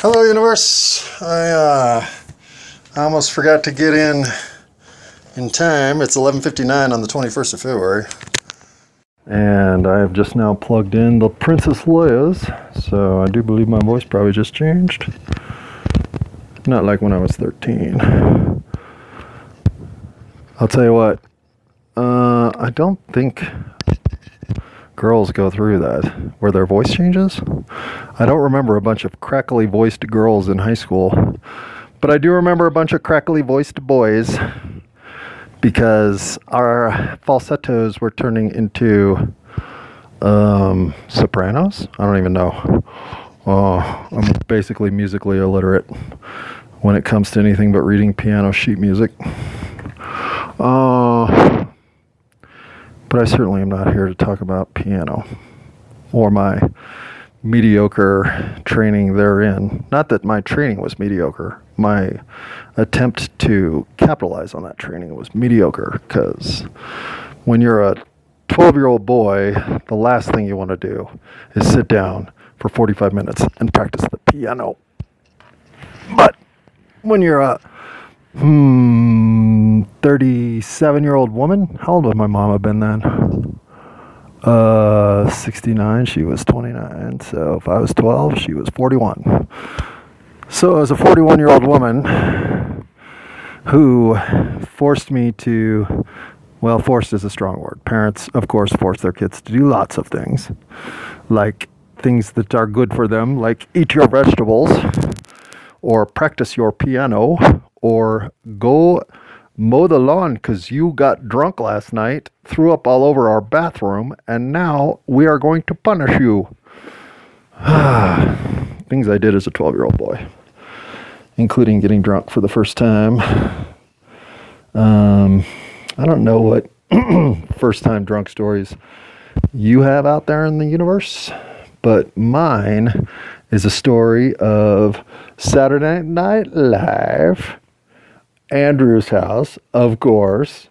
Hello, universe. I uh, almost forgot to get in in time. It's 11:59 on the 21st of February, and I have just now plugged in the Princess Leia's. So I do believe my voice probably just changed. Not like when I was 13. I'll tell you what. Uh, I don't think girls go through that where their voice changes. I don't remember a bunch of crackly voiced girls in high school, but I do remember a bunch of crackly voiced boys because our falsettos were turning into um, sopranos. I don't even know. Oh, I'm basically musically illiterate when it comes to anything but reading piano sheet music. Uh, but I certainly am not here to talk about piano or my mediocre training therein. Not that my training was mediocre. My attempt to capitalize on that training was mediocre because when you're a 12 year old boy, the last thing you want to do is sit down for 45 minutes and practice the piano. But when you're a hmm, 37 year old woman, how old would my mama been then? Uh, 69, she was 29. So if I was 12, she was 41. So as a 41 year old woman who forced me to, well, forced is a strong word. Parents, of course, force their kids to do lots of things, like things that are good for them, like eat your vegetables, or practice your piano, or go mow the lawn because you got drunk last night, threw up all over our bathroom, and now we are going to punish you. Things I did as a 12 year old boy, including getting drunk for the first time. Um, I don't know what first time drunk stories you have out there in the universe, but mine is a story of Saturday Night Live Andrew's house, of course,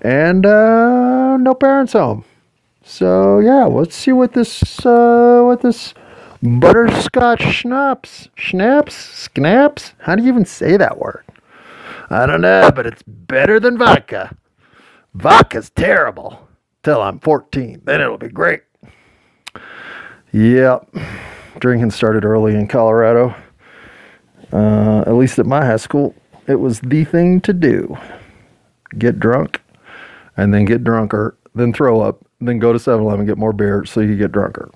and uh, no parents home. So yeah, let's see what this uh, what this butterscotch schnapps, schnapps, snaps. How do you even say that word? I don't know, but it's better than vodka. Vodka's terrible till I'm 14. Then it'll be great. Yep, drinking started early in Colorado. Uh, at least at my high school it was the thing to do. Get drunk and then get drunker, then throw up, then go to 7 Eleven get more beer so you get drunker.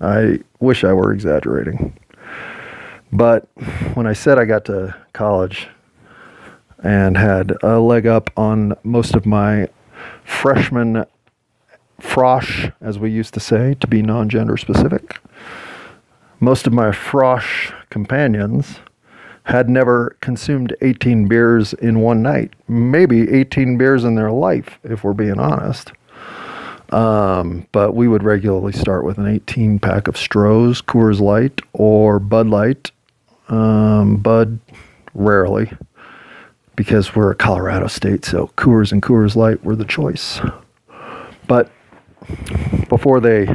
I wish I were exaggerating. But when I said I got to college and had a leg up on most of my freshman frosh, as we used to say, to be non gender specific, most of my frosh companions had never consumed 18 beers in one night. Maybe 18 beers in their life, if we're being honest. Um, but we would regularly start with an 18 pack of Strohs, Coors Light, or Bud Light. Um, Bud, rarely, because we're a Colorado state, so Coors and Coors Light were the choice. But before they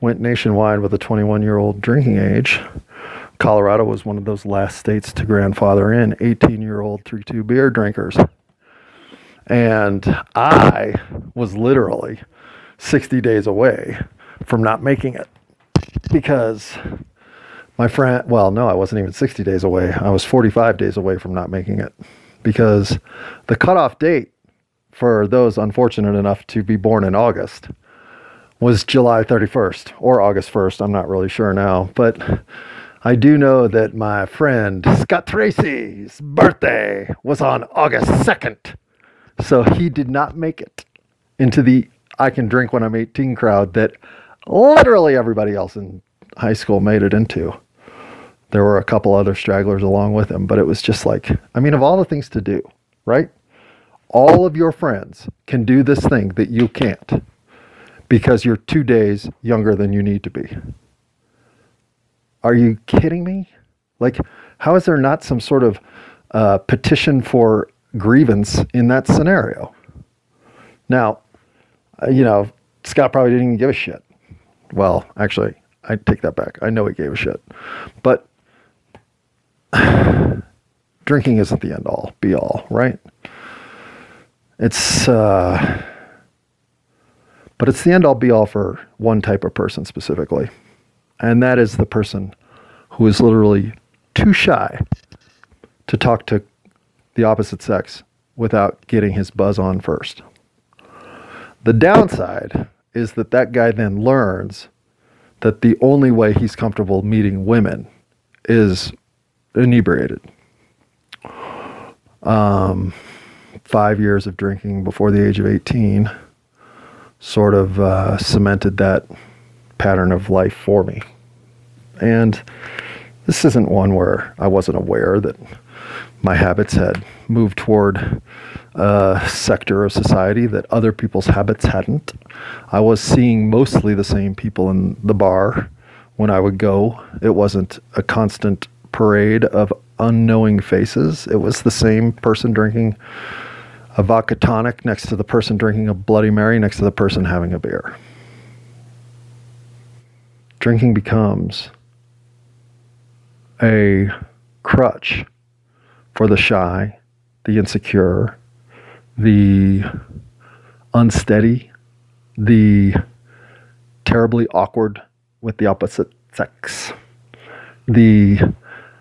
went nationwide with a 21 year old drinking age, Colorado was one of those last states to grandfather in 18 year old 3 2 beer drinkers. And I was literally 60 days away from not making it because my friend, well, no, I wasn't even 60 days away. I was 45 days away from not making it because the cutoff date for those unfortunate enough to be born in August was July 31st or August 1st. I'm not really sure now. But I do know that my friend Scott Tracy's birthday was on August 2nd. So he did not make it into the I can drink when I'm 18 crowd that literally everybody else in high school made it into. There were a couple other stragglers along with him, but it was just like, I mean, of all the things to do, right? All of your friends can do this thing that you can't because you're two days younger than you need to be. Are you kidding me? Like, how is there not some sort of uh, petition for grievance in that scenario? Now, uh, you know, Scott probably didn't even give a shit. Well, actually, I take that back. I know he gave a shit. But drinking isn't the end all be all, right? It's, uh, but it's the end all be all for one type of person specifically. And that is the person who is literally too shy to talk to the opposite sex without getting his buzz on first. The downside is that that guy then learns that the only way he's comfortable meeting women is inebriated. Um, five years of drinking before the age of 18 sort of uh, cemented that pattern of life for me. And this isn't one where I wasn't aware that my habits had moved toward a sector of society that other people's habits hadn't. I was seeing mostly the same people in the bar when I would go. It wasn't a constant parade of unknowing faces. It was the same person drinking a vodka tonic next to the person drinking a Bloody Mary next to the person having a beer. Drinking becomes a crutch for the shy, the insecure, the unsteady, the terribly awkward with the opposite sex, the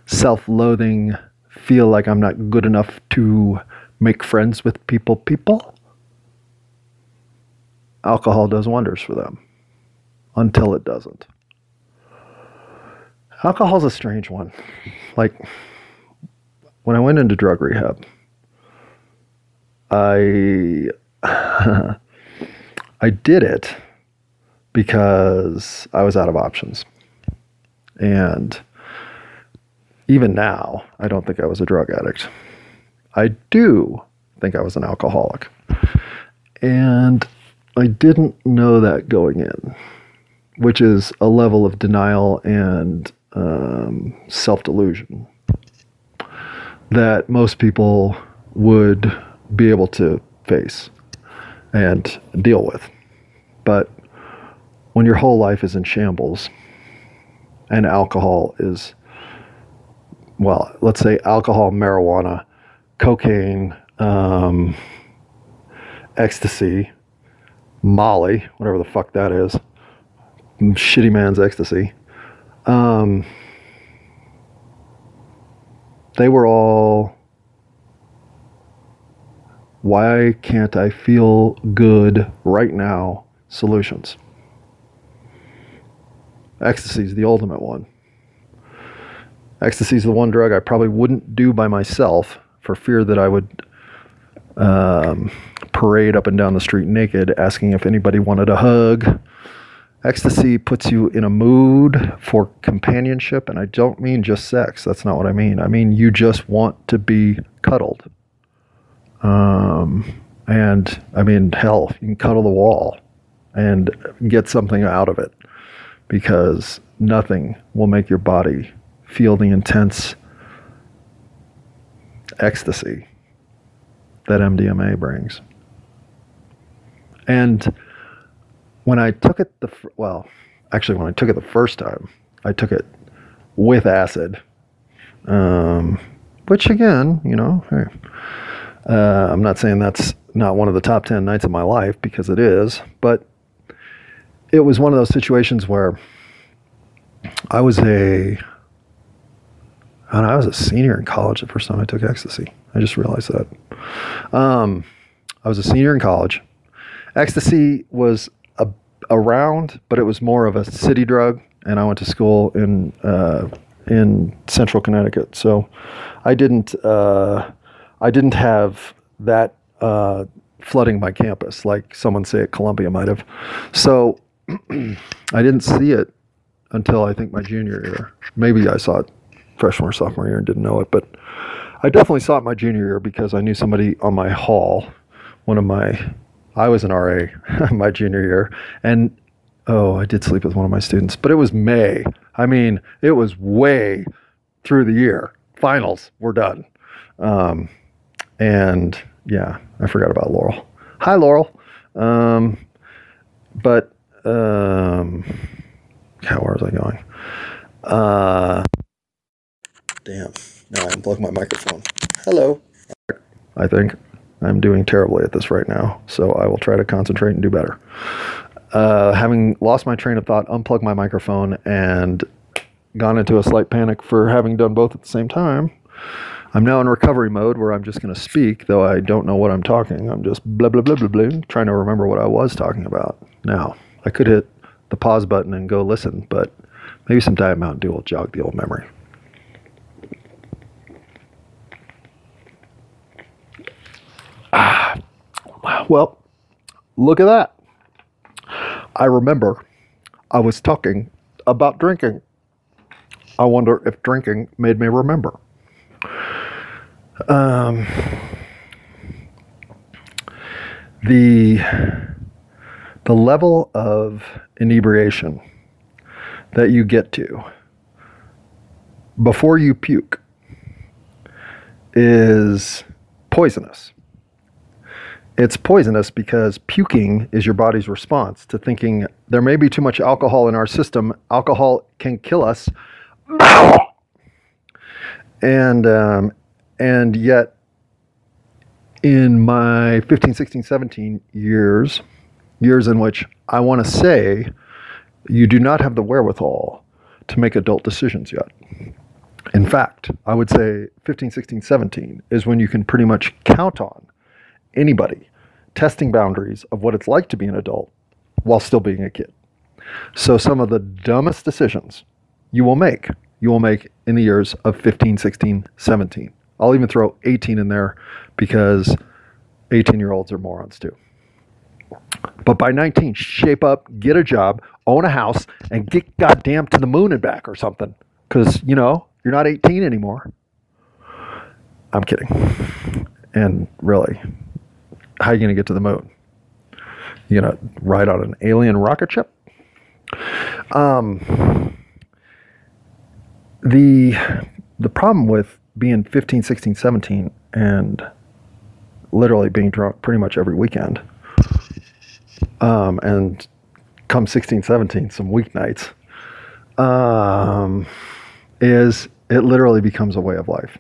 self loathing, feel like I'm not good enough to make friends with people, people. Alcohol does wonders for them until it doesn't. Alcohol's a strange one. Like, when I went into drug rehab, I I did it because I was out of options. And even now, I don't think I was a drug addict. I do think I was an alcoholic. And I didn't know that going in, which is a level of denial and um, self delusion that most people would be able to face and deal with. But when your whole life is in shambles and alcohol is, well, let's say alcohol, marijuana, cocaine, um, ecstasy, Molly, whatever the fuck that is, shitty man's ecstasy. Um, they were all why can't I feel good right now solutions. Ecstasy is the ultimate one. Ecstasy is the one drug I probably wouldn't do by myself for fear that I would um, parade up and down the street naked asking if anybody wanted a hug. Ecstasy puts you in a mood for companionship, and I don't mean just sex. That's not what I mean. I mean, you just want to be cuddled. Um, and I mean, hell, you can cuddle the wall and get something out of it because nothing will make your body feel the intense ecstasy that MDMA brings. And when I took it the well, actually when I took it the first time, I took it with acid, um, which again, you know, hey, uh, I'm not saying that's not one of the top 10 nights of my life because it is, but it was one of those situations where I was a know, I was a senior in college the first time I took ecstasy. I just realized that. Um, I was a senior in college. Ecstasy was around, but it was more of a city drug, and I went to school in uh, in central Connecticut, so I didn't. Uh, I didn't have that uh, flooding my campus like someone say at Columbia might have. So I didn't see it until I think my junior year. Maybe I saw it freshman or sophomore year and didn't know it, but I definitely saw it my junior year because I knew somebody on my hall, one of my, I was an RA my junior year, and oh, I did sleep with one of my students, but it was May. I mean, it was way through the year. Finals were done. Um, and yeah, I forgot about Laurel. Hi, Laurel. Um, but um, how where was I going? Uh, damn, Now I unplug my microphone. Hello. I think I'm doing terribly at this right now, so I will try to concentrate and do better. Uh, having lost my train of thought, unplugged my microphone, and gone into a slight panic for having done both at the same time. I'm now in recovery mode where I'm just going to speak, though I don't know what I'm talking. I'm just blah, blah, blah, blah, blah, trying to remember what I was talking about. Now, I could hit the pause button and go listen, but maybe some Diet Mountain Dew will jog the old memory. Ah, well, look at that. I remember I was talking about drinking. I wonder if drinking made me remember. Um, the the level of inebriation that you get to before you puke is poisonous. It's poisonous because puking is your body's response to thinking there may be too much alcohol in our system. Alcohol can kill us. and um, and yet in my 15 16 17 years years in which i want to say you do not have the wherewithal to make adult decisions yet in fact i would say 15 16 17 is when you can pretty much count on anybody testing boundaries of what it's like to be an adult while still being a kid so some of the dumbest decisions you will make you will make in the years of 15 16 17 I'll even throw 18 in there because 18 year olds are morons too. But by 19, shape up, get a job, own a house, and get goddamn to the moon and back or something. Because, you know, you're not 18 anymore. I'm kidding. And really, how are you going to get to the moon? You to ride on an alien rocket ship? Um, the the problem with being 15, 16, 17 and literally being drunk pretty much every weekend. Um, and come 16, 17, some weeknights, um, is it literally becomes a way of life.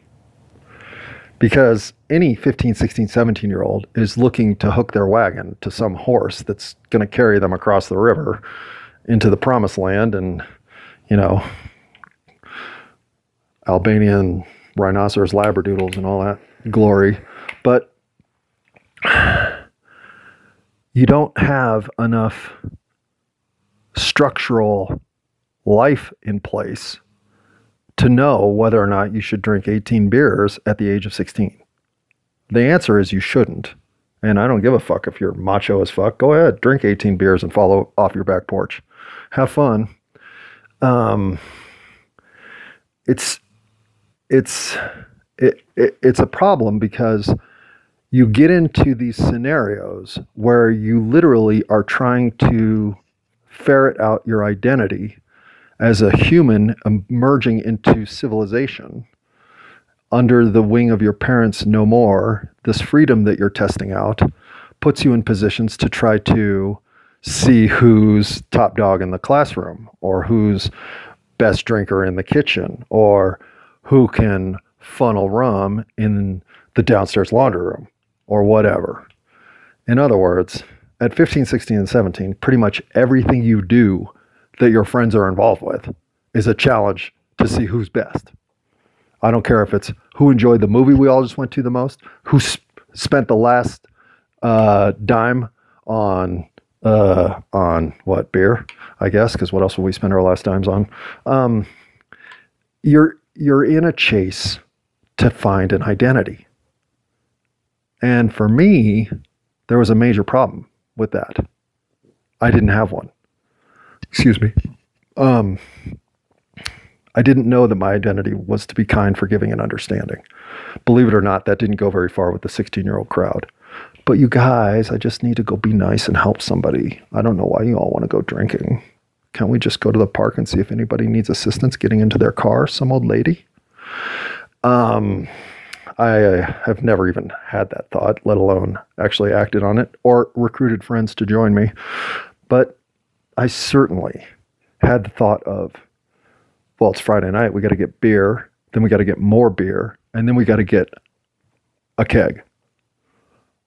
Because any 15, 16, 17 year old is looking to hook their wagon to some horse that's going to carry them across the river into the promised land and, you know, Albanian rhinoceros labradoodles and all that glory. But you don't have enough structural life in place to know whether or not you should drink 18 beers at the age of 16 the answer is you shouldn't. And i don't give a fuck if you're macho as fuck. Go ahead drink 18 beers and follow off your back porch. Have fun. Um, it's it's it, it, it's a problem because you get into these scenarios where you literally are trying to ferret out your identity as a human emerging into civilization under the wing of your parents no more this freedom that you're testing out puts you in positions to try to see who's top dog in the classroom or who's best drinker in the kitchen or who can funnel rum in the downstairs laundry room or whatever. In other words, at 15, 16, and 17, pretty much everything you do that your friends are involved with is a challenge to see who's best. I don't care if it's who enjoyed the movie we all just went to the most, who sp- spent the last uh, dime on uh, on what beer, I guess, because what else would we spend our last dimes on? Um, you're you're in a chase to find an identity. And for me, there was a major problem with that. I didn't have one. Excuse me. Um, I didn't know that my identity was to be kind, forgiving, and understanding. Believe it or not, that didn't go very far with the 16 year old crowd. But you guys, I just need to go be nice and help somebody. I don't know why you all want to go drinking. Can't we just go to the park and see if anybody needs assistance getting into their car? Some old lady? Um, I have never even had that thought, let alone actually acted on it or recruited friends to join me. But I certainly had the thought of, well, it's Friday night, we got to get beer then we got to get more beer, and then we got to get a keg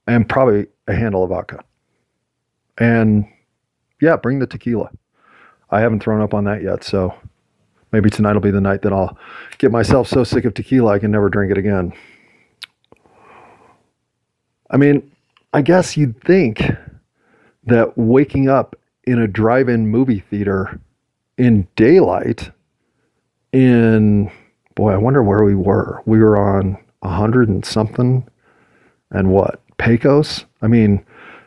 and probably a handle of vodka. And yeah, bring the tequila. I haven't thrown up on that yet, so maybe tonight will be the night that I'll get myself so sick of tequila I can never drink it again. I mean, I guess you'd think that waking up in a drive in movie theater in daylight, in, boy, I wonder where we were. We were on a hundred and something, and what? Pecos? I mean,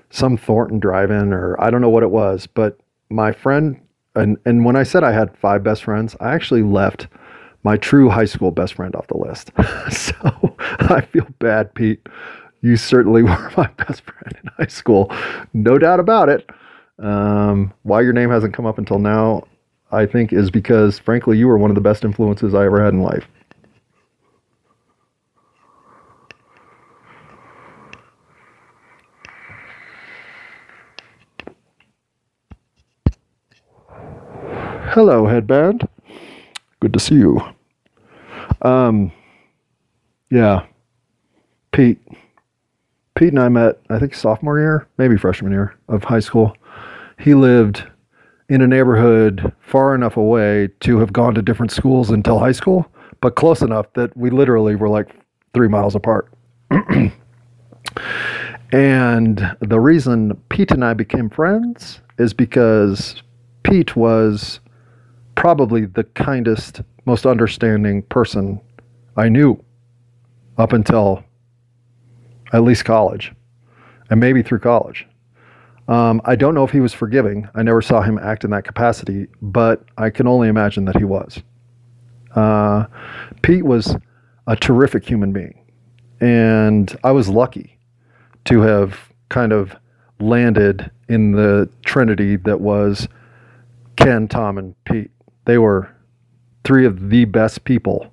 some Thornton drive in, or I don't know what it was, but my friend, and, and when I said I had five best friends, I actually left my true high school best friend off the list. so I feel bad, Pete you certainly were my best friend in high school, no doubt about it. Um, why your name hasn't come up until now, I think, is because, frankly, you were one of the best influences I ever had in life. Hello, headband. Good to see you. Um, yeah, Pete. Pete and I met, I think, sophomore year, maybe freshman year of high school. He lived in a neighborhood far enough away to have gone to different schools until high school, but close enough that we literally were like three miles apart. and the reason Pete and I became friends is because Pete was probably the kindest, most understanding person I knew up until at least college, and maybe through college. Um, I don't know if he was forgiving. I never saw him act in that capacity, but I can only imagine that he was. Uh, Pete was a terrific human being, and I was lucky to have kind of landed in the trinity that was Ken, Tom, and Pete. They were three of the best people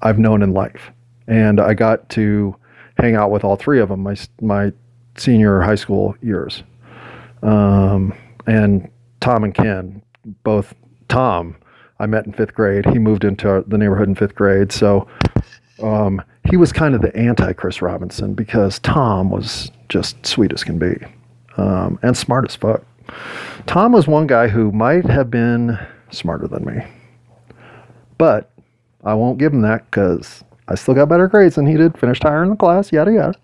I've known in life, and I got to hang out with all three of them my my senior high school years. Um, and Tom and Ken, both Tom, I met in fifth grade. He moved into the neighborhood in fifth grade, so um, he was kind of the anti Chris Robinson because Tom was just sweet as can be um, and smart as fuck. Tom was one guy who might have been smarter than me, but I won't give him that because I still got better grades than he did, finished higher in the class, yada yada.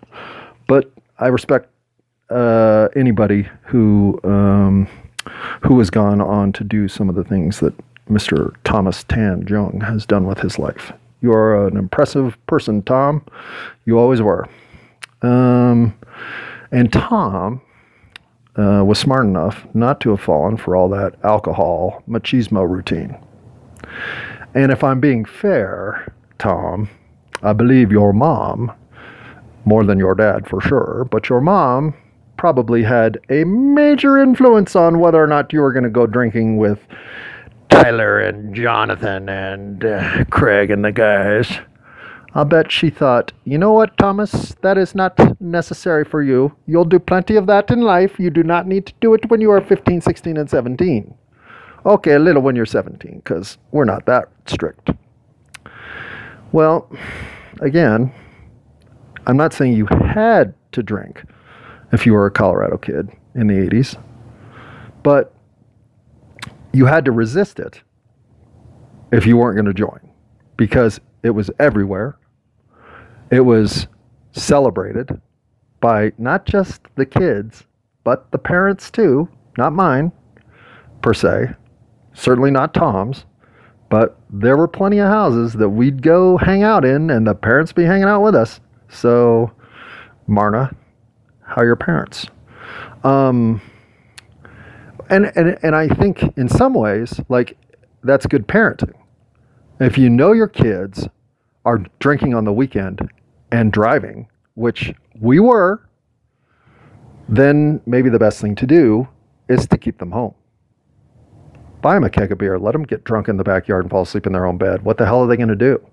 But I respect uh, anybody who um, who has gone on to do some of the things that Mr. Thomas Tan Jung has done with his life. You are an impressive person, Tom. You always were. Um, and Tom uh, was smart enough not to have fallen for all that alcohol machismo routine. And if I'm being fair, Tom, I believe your mom, more than your dad for sure, but your mom probably had a major influence on whether or not you were going to go drinking with Tyler and Jonathan and uh, Craig and the guys. I'll bet she thought, you know what, Thomas, that is not necessary for you. You'll do plenty of that in life. You do not need to do it when you are 15, 16, and 17. Okay, a little when you're 17, because we're not that strict. Well, again, I'm not saying you had to drink if you were a Colorado kid in the 80s, but you had to resist it if you weren't going to join because it was everywhere. It was celebrated by not just the kids, but the parents too, not mine per se, certainly not Tom's. But there were plenty of houses that we'd go hang out in, and the parents be hanging out with us. So, Marna, how are your parents? Um, and, and, and I think in some ways, like, that's good parenting. If you know your kids are drinking on the weekend and driving, which we were, then maybe the best thing to do is to keep them home buy them a keg of beer, let them get drunk in the backyard and fall asleep in their own bed. What the hell are they going to do?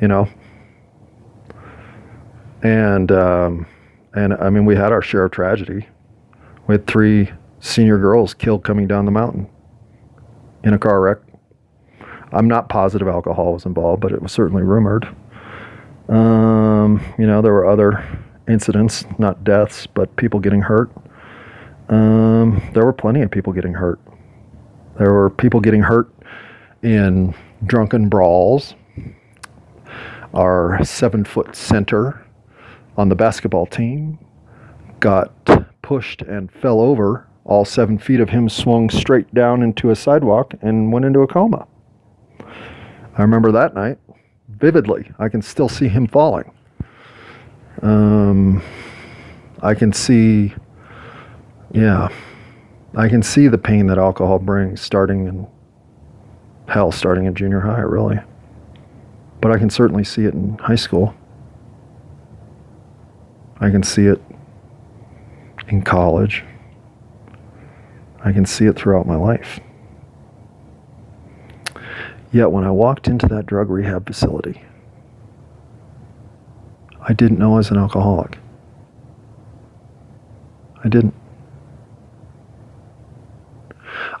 You know? And, um, and I mean, we had our share of tragedy. We had three senior girls killed coming down the mountain in a car wreck. I'm not positive alcohol was involved, but it was certainly rumored. Um, you know, there were other incidents, not deaths, but people getting hurt. Um, there were plenty of people getting hurt. There were people getting hurt in drunken brawls. Our seven foot center on the basketball team got pushed and fell over. All seven feet of him swung straight down into a sidewalk and went into a coma. I remember that night vividly. I can still see him falling. Um, I can see, yeah, I can see the pain that alcohol brings starting in hell, starting in junior high, really. But I can certainly see it in high school. I can see it in college. I can see it throughout my life. Yet when I walked into that drug rehab facility, I didn't know I was an alcoholic. I didn't.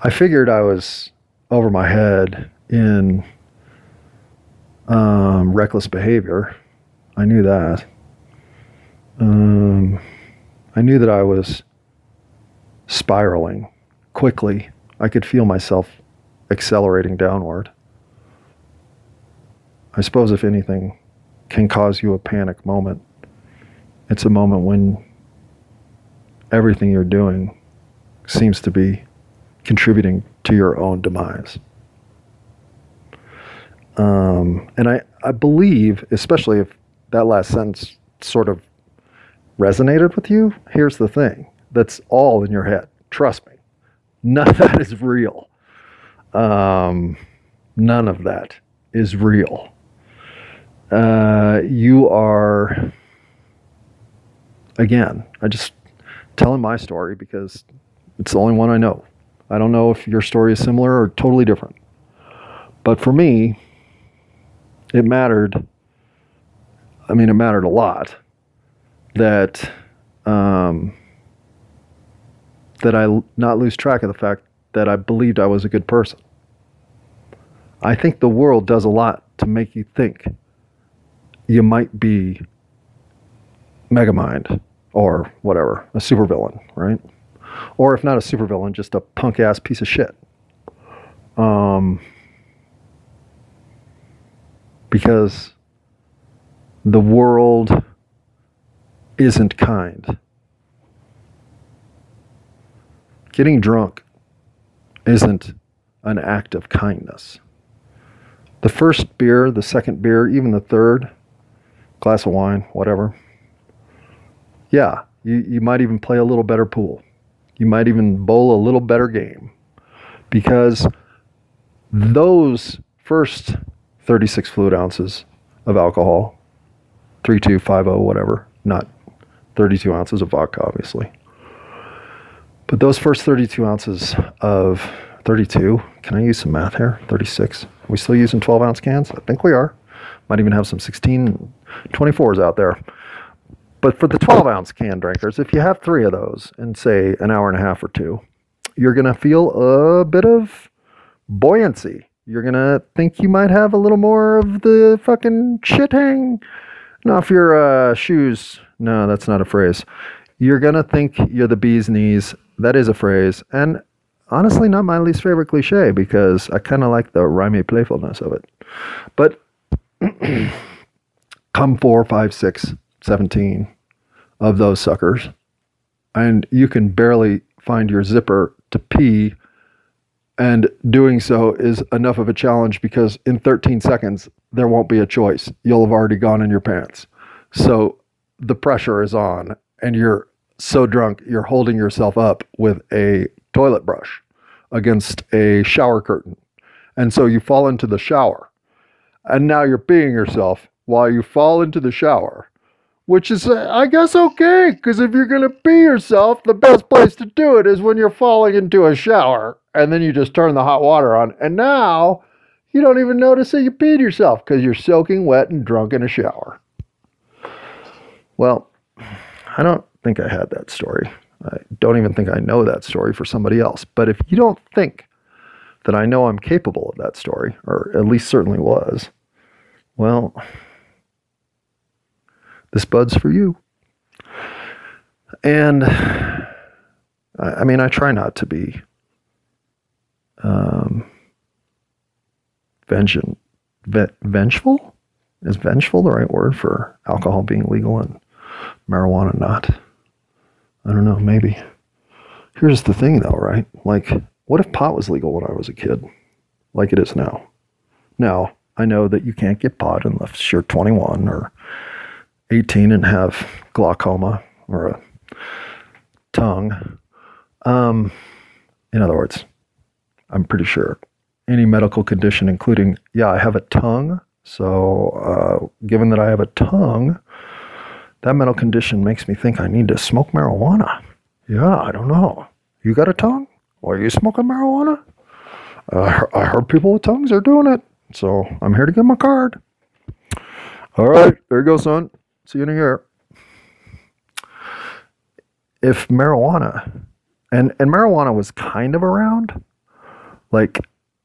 I figured I was over my head in um, reckless behavior. I knew that. Um, I knew that I was spiraling quickly. I could feel myself accelerating downward. I suppose, if anything can cause you a panic moment, it's a moment when everything you're doing seems to be contributing to your own demise. Um, and I, I believe, especially if that last sentence sort of resonated with you, here's the thing that's all in your head. Trust me. None of that is real. Um, none of that is real. Uh, you are, again, I just telling my story because it's the only one I know. I don't know if your story is similar or totally different. But for me, it mattered. I mean, it mattered a lot that um, that I not lose track of the fact that I believed I was a good person. I think the world does a lot to make you think you might be Megamind or whatever, a supervillain, right? Or if not a supervillain, just a punk ass piece of shit. Um, because the world isn't kind. Getting drunk isn't an act of kindness. The first beer, the second beer, even the third, glass of wine, whatever. Yeah, you, you might even play a little better pool. You might even bowl a little better game because those first 36 fluid ounces of alcohol, 3250, whatever, not 32 ounces of vodka, obviously. But those first 32 ounces of 32, can I use some math here? 36. Are we still using 12 ounce cans? I think we are. Might even have some 16, 24s out there. But for the 12 ounce can drinkers, if you have three of those in, say, an hour and a half or two, you're going to feel a bit of buoyancy. You're going to think you might have a little more of the fucking shit hang off your uh, shoes. No, that's not a phrase. You're going to think you're the bee's knees. That is a phrase. And honestly, not my least favorite cliche because I kind of like the rhymey playfulness of it. But come four, five, six, 17 of those suckers, and you can barely find your zipper to pee. And doing so is enough of a challenge because in 13 seconds, there won't be a choice. You'll have already gone in your pants. So the pressure is on, and you're so drunk, you're holding yourself up with a toilet brush against a shower curtain. And so you fall into the shower. And now you're peeing yourself while you fall into the shower, which is, uh, I guess, okay, because if you're going to pee yourself, the best place to do it is when you're falling into a shower, and then you just turn the hot water on, and now you don't even notice that you peed yourself because you're soaking wet and drunk in a shower. Well, I don't think I had that story. I don't even think I know that story for somebody else. But if you don't think that I know I'm capable of that story, or at least certainly was, well, this bud's for you. And I, mean, I try not to be um, vengeant, ve- vengeful. Is vengeful the right word for alcohol being legal and marijuana not? I don't know, maybe. Here's the thing though, right? Like, what if pot was legal when I was a kid? Like it is now. Now, I know that you can't get pot unless you're 21 or 18 and have glaucoma or a tongue. Um, in other words, I'm pretty sure any medical condition, including, yeah, I have a tongue. So, uh, given that I have a tongue, that mental condition makes me think I need to smoke marijuana. Yeah, I don't know. You got a tongue? Or are you smoking marijuana? Uh, I heard people with tongues are doing it. So I'm here to get my card. All right, there you go, son. See you in a year. If marijuana, and, and marijuana was kind of around, like,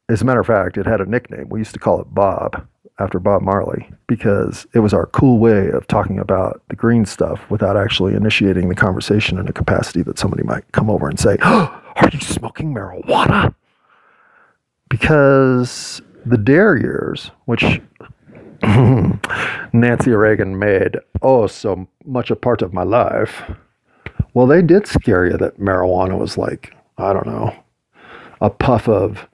as a matter of fact, it had a nickname. We used to call it Bob after Bob Marley because it was our cool way of talking about the green stuff without actually initiating the conversation in a capacity that somebody might come over and say, oh, Are you smoking marijuana? Because the dare years, which Nancy Reagan made oh so much a part of my life, well, they did scare you that marijuana was like, I don't know, a puff of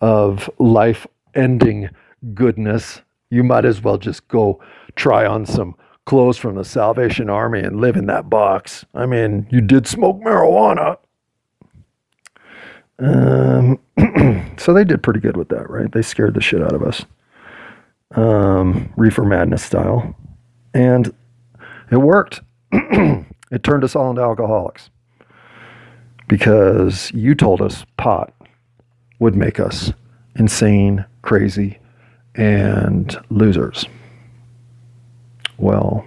of life ending goodness you might as well just go try on some clothes from the Salvation Army and live in that box. I mean, you did smoke marijuana. Um, so they did pretty good with that, right? They scared the shit out of us, um, reefer madness style, and it worked. it turned us all into alcoholics because you told us pot would make us insane, crazy, and losers. Well,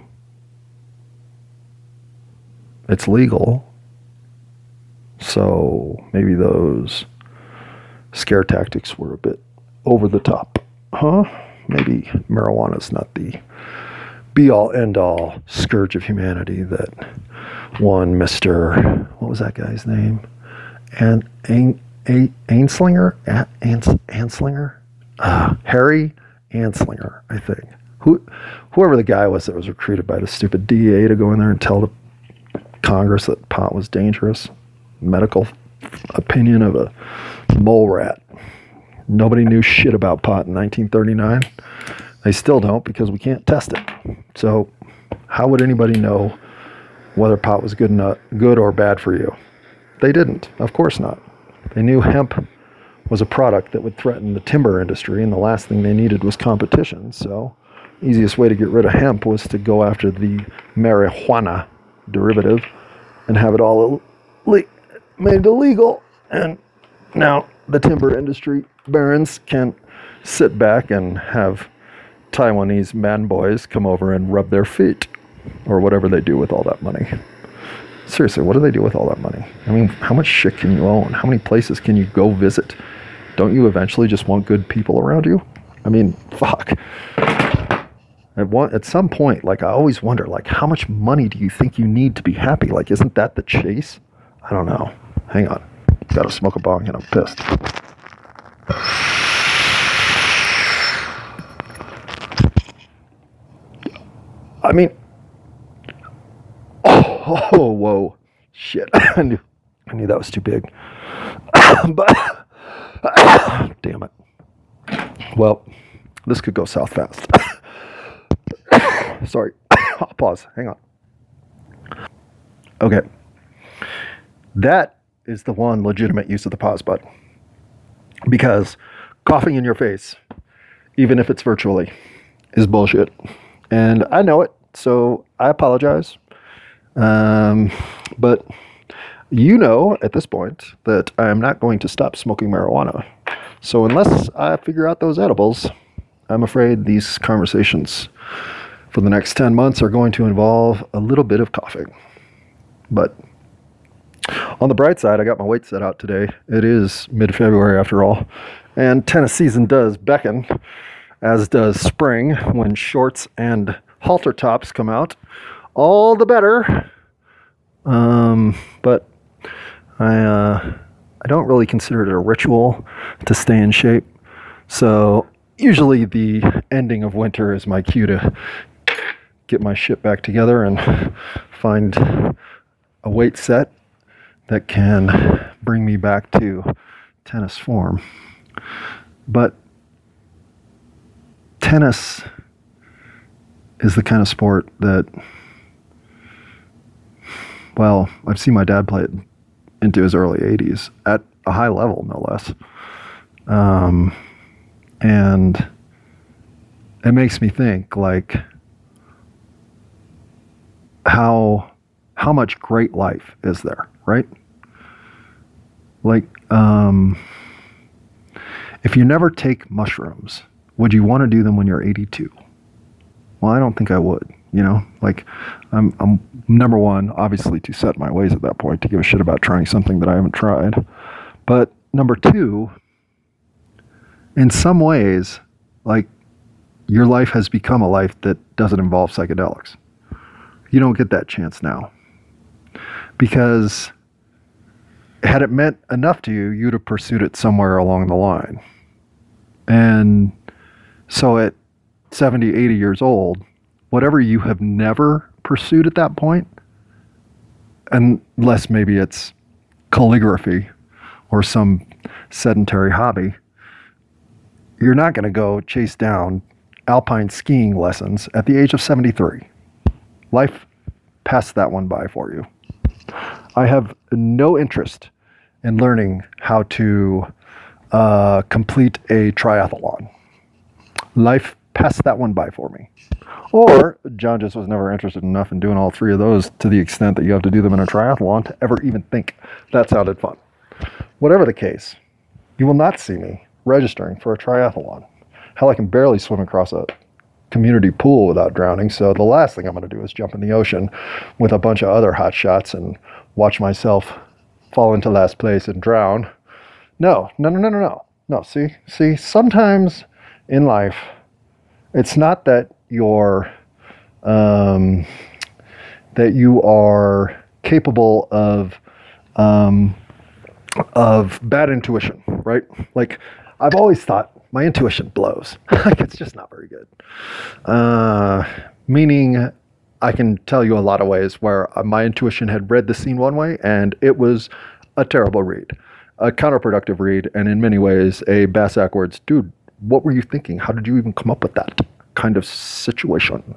it's legal. So maybe those scare tactics were a bit over the top. Huh? Maybe marijuana is not the be all end all scourge of humanity that one Mr. What was that guy's name? And Anslinger? Anslinger? Uh, Harry Anslinger, I think. Who, whoever the guy was that was recruited by the stupid DEA to go in there and tell the Congress that pot was dangerous. Medical opinion of a mole rat. Nobody knew shit about pot in 1939. They still don't because we can't test it. So, how would anybody know whether pot was good enough, good or bad for you? They didn't. Of course not. They knew hemp was a product that would threaten the timber industry, and the last thing they needed was competition. So, easiest way to get rid of hemp was to go after the marijuana derivative and have it all made illegal. And now the timber industry barons can't sit back and have Taiwanese man boys come over and rub their feet or whatever they do with all that money. Seriously, what do they do with all that money? I mean, how much shit can you own? How many places can you go visit? don't you eventually just want good people around you? I mean, fuck. At one, at some point, like I always wonder, like how much money do you think you need to be happy? Like, isn't that the chase? I don't know. Hang on, got to smoke a bong and I'm pissed. I mean, oh, oh whoa, shit! I knew, I knew that was too big, but. Damn it. Well, this could go south fast. Sorry. I'll pause. Hang on. Okay. That is the one legitimate use of the pause button. Because coughing in your face, even if it's virtually, is bullshit. And I know it, so I apologize. Um, but you know at this point that I am not going to stop smoking marijuana. So unless I figure out those edibles, I'm afraid these conversations for the next 10 months are going to involve a little bit of coughing. But on the bright side, I got my weight set out today. It is mid February after all. And tennis season does beckon, as does spring when shorts and halter tops come out. All the better. Um, but I, uh, I don't really consider it a ritual to stay in shape. So usually the ending of winter is my cue to get my shit back together and find a weight set that can bring me back to tennis form. But tennis is the kind of sport that, well, I've seen my dad play it into his early 80s at a high level, no less. Um, and it makes me think like how how much great life is there, right? Like, um, if you never take mushrooms, would you want to do them when you're 82? Well, I don't think I would. You know, like, I'm, I'm number one, obviously, to set my ways at that point to give a shit about trying something that I haven't tried. But number two, in some ways, like, your life has become a life that doesn't involve psychedelics. You don't get that chance now. Because had it meant enough to you, you'd have pursued it somewhere along the line. And so at 70, 80 years old, whatever you have never pursued at that point, unless maybe it's calligraphy or some sedentary hobby, you're not going to go chase down alpine skiing lessons at the age of 73. Life passed that one by for you. I have no interest in learning how to uh, complete a triathlon. Life passed that one by for me. Or John just was never interested enough in doing all three of those to the extent that you have to do them in a triathlon to ever even think that sounded fun. Whatever the case, you will not see me registering for a triathlon. Hell, I can barely swim across a community pool without drowning, so the last thing I'm going to do is jump in the ocean with a bunch of other hot shots and watch myself fall into last place and drown. No, no, no, no, no, no. No, see, see, sometimes in life, it's not that you're um, that you are capable of um, of bad intuition, right? Like I've always thought my intuition blows. like it's just not very good. Uh, meaning I can tell you a lot of ways where uh, my intuition had read the scene one way and it was a terrible read, a counterproductive read, and in many ways a bass backwards, dude, what were you thinking? How did you even come up with that kind of situation?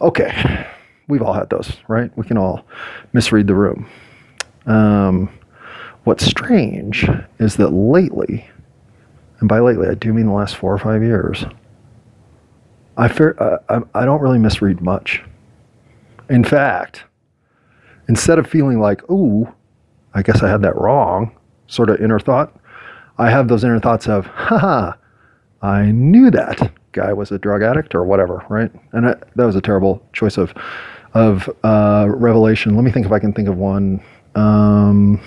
Okay, we've all had those, right? We can all misread the room. Um, what's strange is that lately, and by lately I do mean the last four or five years, I fear I, I don't really misread much. In fact, instead of feeling like, "Ooh, I guess I had that wrong," sort of inner thought, I have those inner thoughts of, "Haha, I knew that guy was a drug addict or whatever," right? And I, that was a terrible choice of of uh, revelation. Let me think if I can think of one. Um,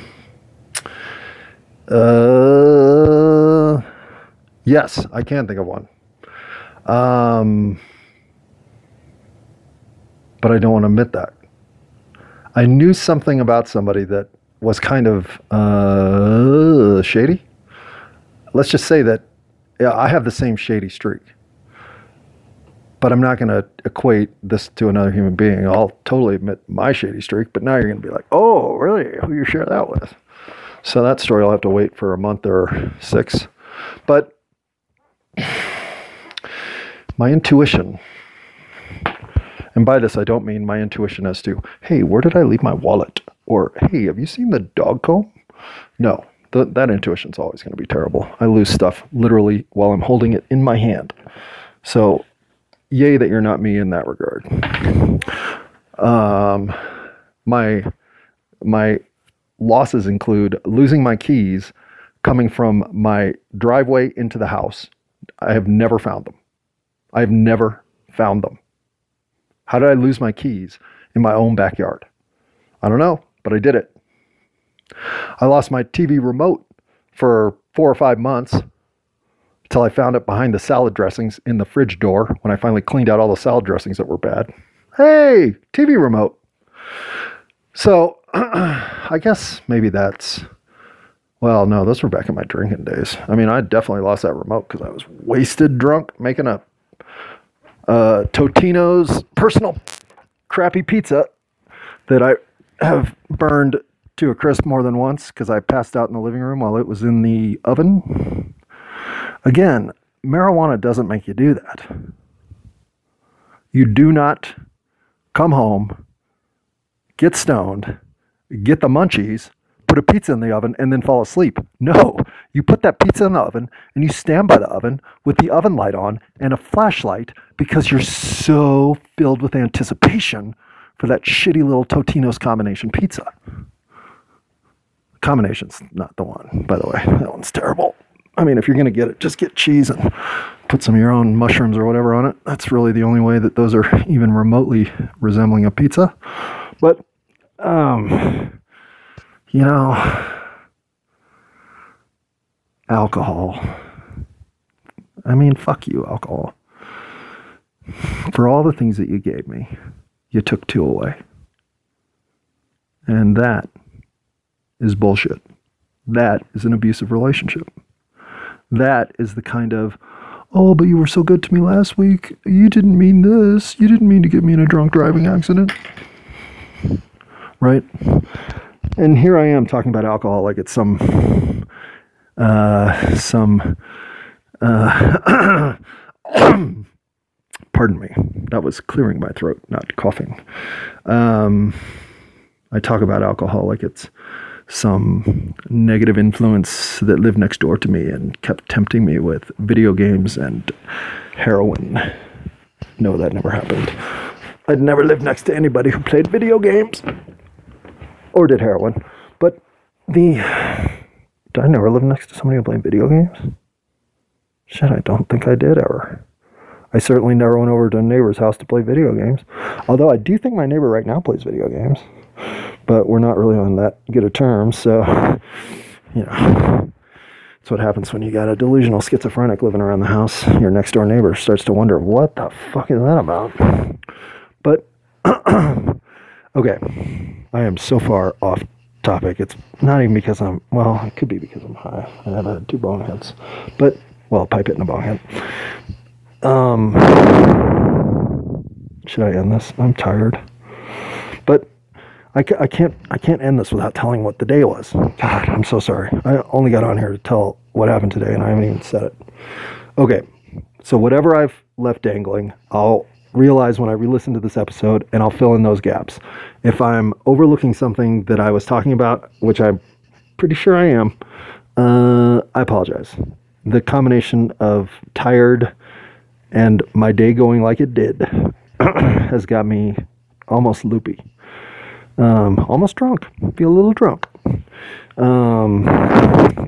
uh, yes, I can think of one. Um, but I don't want to admit that. I knew something about somebody that was kind of uh, shady. Let's just say that yeah, I have the same shady streak. But I'm not going to equate this to another human being. I'll totally admit my shady streak, but now you're going to be like, oh, really? Who you share that with? So that story I'll have to wait for a month or six. But my intuition, and by this I don't mean my intuition as to, hey, where did I leave my wallet? Or, hey, have you seen the dog comb? No, th- that intuition's always going to be terrible. I lose stuff literally while I'm holding it in my hand. So, yay that you're not me in that regard. Um, my my losses include losing my keys coming from my driveway into the house. I have never found them. I have never found them. How did I lose my keys in my own backyard? I don't know, but I did it. I lost my TV remote for four or five months until I found it behind the salad dressings in the fridge door when I finally cleaned out all the salad dressings that were bad. Hey, TV remote. So I guess maybe that's. Well, no, those were back in my drinking days. I mean, I definitely lost that remote because I was wasted drunk making a uh, Totino's personal crappy pizza that I have burned to a crisp more than once because I passed out in the living room while it was in the oven. Again, marijuana doesn't make you do that. You do not come home, get stoned, get the munchies, put a pizza in the oven, and then fall asleep. No, you put that pizza in the oven and you stand by the oven with the oven light on and a flashlight because you're so filled with anticipation for that shitty little Totino's combination pizza. Combination's not the one, by the way. That one's terrible. I mean, if you're going to get it, just get cheese and put some of your own mushrooms or whatever on it. That's really the only way that those are even remotely resembling a pizza. But, um, you know, alcohol. I mean, fuck you, alcohol. For all the things that you gave me, you took two away. And that is bullshit. That is an abusive relationship. That is the kind of, oh, but you were so good to me last week. You didn't mean this. You didn't mean to get me in a drunk driving accident. Right? And here I am talking about alcohol like it's some, uh, some, uh, pardon me. That was clearing my throat, not coughing. Um, I talk about alcohol like it's some negative influence that lived next door to me and kept tempting me with video games and heroin. No, that never happened. I'd never lived next to anybody who played video games or did heroin. But the. Did I never live next to somebody who played video games? Shit, I don't think I did ever. I certainly never went over to a neighbor's house to play video games. Although I do think my neighbor right now plays video games but we're not really on that good of terms. So, you know, that's what happens when you got a delusional schizophrenic living around the house. Your next door neighbor starts to wonder, what the fuck is that about? But, okay, I am so far off topic. It's not even because I'm, well, it could be because I'm high. I have had two boneheads, but, well, pipe it in a bonehead. Um, should I end this? I'm tired. But I, I can't I can't end this without telling what the day was. God, I'm so sorry. I only got on here to tell what happened today, and I haven't even said it. Okay, so whatever I've left dangling, I'll realize when I re-listen to this episode, and I'll fill in those gaps. If I'm overlooking something that I was talking about, which I'm pretty sure I am, uh, I apologize. The combination of tired and my day going like it did has got me almost loopy um, almost drunk. Feel a little drunk. Um,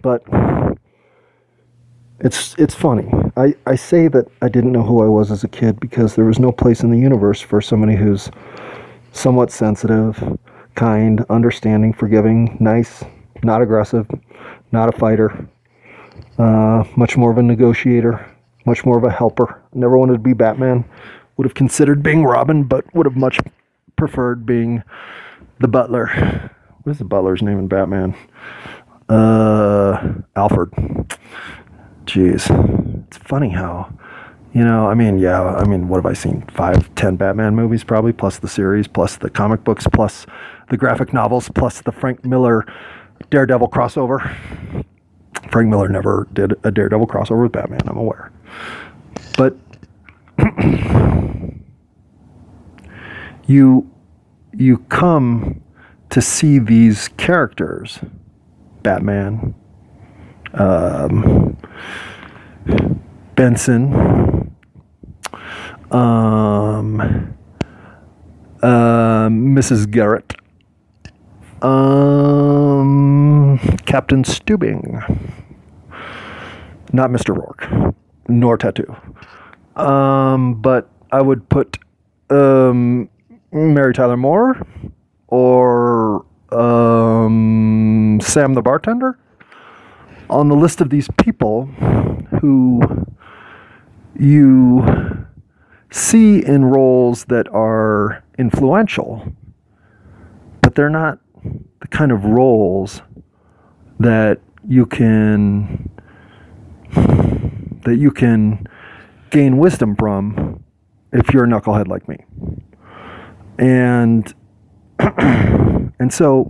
but it's it's funny. I, I say that I didn't know who I was as a kid because there was no place in the universe for somebody who's somewhat sensitive, kind, understanding, forgiving, nice, not aggressive, not a fighter, uh, much more of a negotiator, much more of a helper. Never wanted to be Batman. Would have considered being Robin, but would have much preferred being the butler. What is the butler's name in Batman? Uh, Alfred. Jeez, it's funny how, you know, I mean, yeah, I mean, what have I seen? Five, ten Batman movies probably, plus the series, plus the comic books, plus the graphic novels, plus the Frank Miller Daredevil crossover. Frank Miller never did a Daredevil crossover with Batman, I'm aware. But you you come to see these characters Batman, um, Benson, um, uh, Mrs. Garrett, um, Captain Stubing, not Mr. Rourke, nor Tattoo. Um, but I would put um, Mary Tyler Moore or um, Sam the bartender on the list of these people who you see in roles that are influential, but they're not the kind of roles that you can that you can gain wisdom from if you're a knucklehead like me. And and so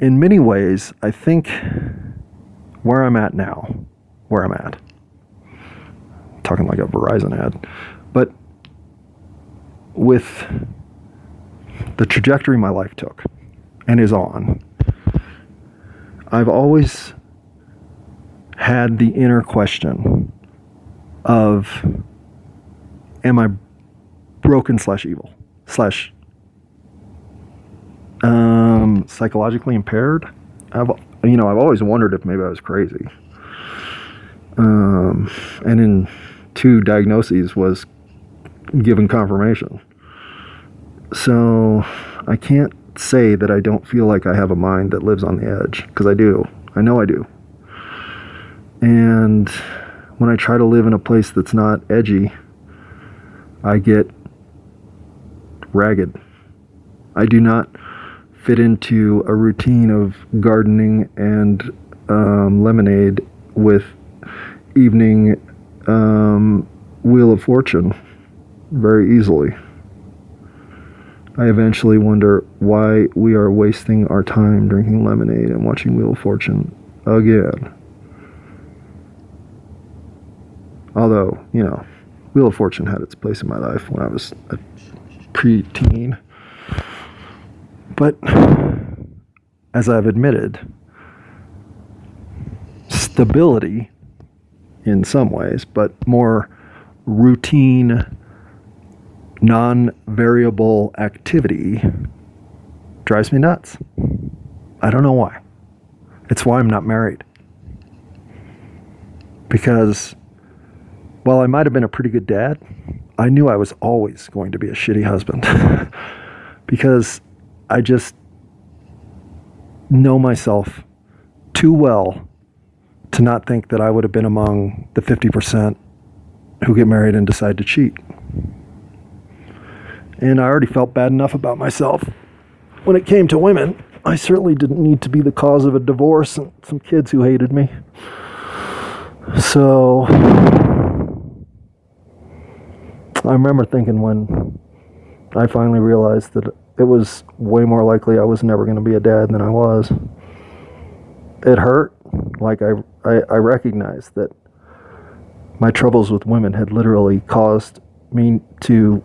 in many ways, I think where I'm at now, where I'm at, talking like a Verizon ad, but with the trajectory my life took and is on, I've always had the inner question of am I broken slash evil? Slash um, psychologically impaired? I've you know I've always wondered if maybe I was crazy. Um, and in two diagnoses was given confirmation. So I can't say that I don't feel like I have a mind that lives on the edge because I do. I know I do. And when I try to live in a place that's not edgy, I get ragged. I do not fit into a routine of gardening and um, lemonade with evening um, Wheel of Fortune very easily. I eventually wonder why we are wasting our time drinking lemonade and watching Wheel of Fortune again. Although, you know, Wheel of Fortune had its place in my life when I was a preteen. But as I've admitted, stability in some ways, but more routine non variable activity drives me nuts. I don't know why. It's why I'm not married. Because while I might have been a pretty good dad, I knew I was always going to be a shitty husband. because I just know myself too well to not think that I would have been among the 50% who get married and decide to cheat. And I already felt bad enough about myself. When it came to women, I certainly didn't need to be the cause of a divorce and some kids who hated me. So I remember thinking when I finally realized that it was way more likely I was never going to be a dad than I was. It hurt. Like I, I, I recognized that my troubles with women had literally caused me to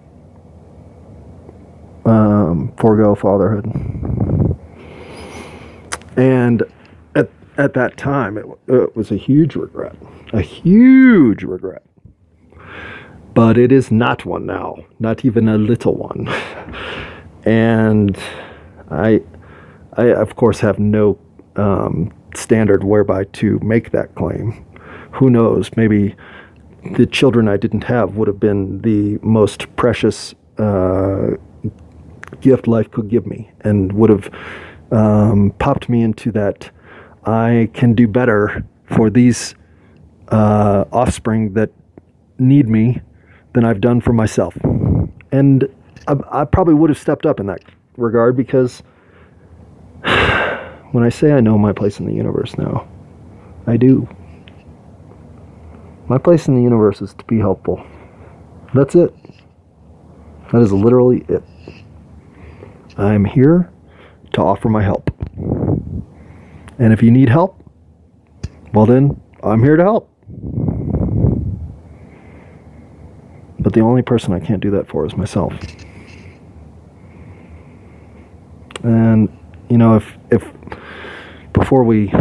um, forego fatherhood. And at, at that time, it, it was a huge regret, a huge regret. But it is not one now, not even a little one. and I, I of course have no um, standard whereby to make that claim. Who knows? Maybe the children I didn't have would have been the most precious uh, gift life could give me and would have um, popped me into that I can do better for these uh, offspring that need me than I've done for myself. And I, I probably would have stepped up in that regard because when I say I know my place in the universe now, I do. My place in the universe is to be helpful. That's it. That is literally it. I'm here to offer my help. And if you need help, well, then I'm here to help. But the only person I can't do that for is myself. And, you know, if, if before we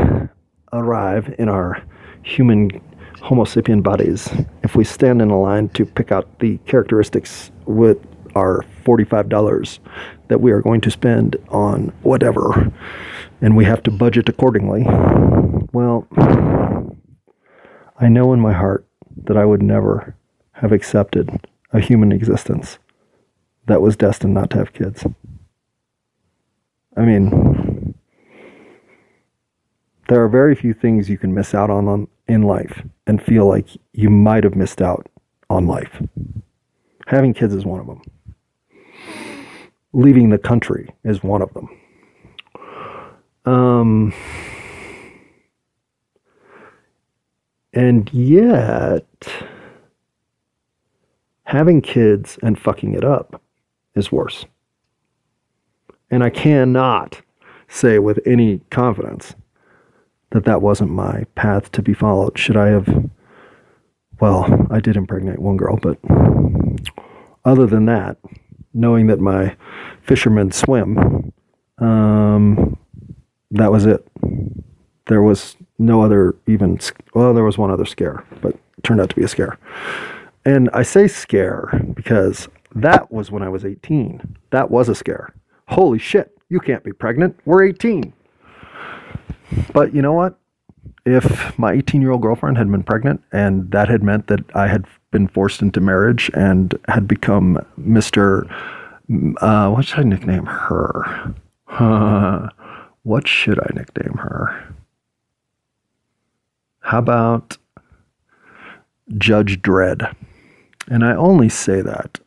arrive in our human Homo sapien bodies, if we stand in a line to pick out the characteristics with our $45 that we are going to spend on whatever, and we have to budget accordingly. Well, I know in my heart that I would never have accepted a human existence that was destined not to have kids. I mean, there are very few things you can miss out on, on in life and feel like you might have missed out on life. Having kids is one of them. Leaving the country is one of them. Um, and yet, having kids and fucking it up is worse. And I cannot say with any confidence that that wasn't my path to be followed. Should I have? Well, I did impregnate one girl, but other than that, knowing that my fishermen swim, um, that was it. There was no other even, well, there was one other scare, but turned out to be a scare. And I say scare because that was when I was 18. That was a scare. Holy shit, you can't be pregnant. We're 18. But you know what? If my 18 year old girlfriend had been pregnant and that had meant that I had been forced into marriage and had become Mr. Uh, what should I nickname her? What should I nickname her? How about Judge Dredd? And I only say that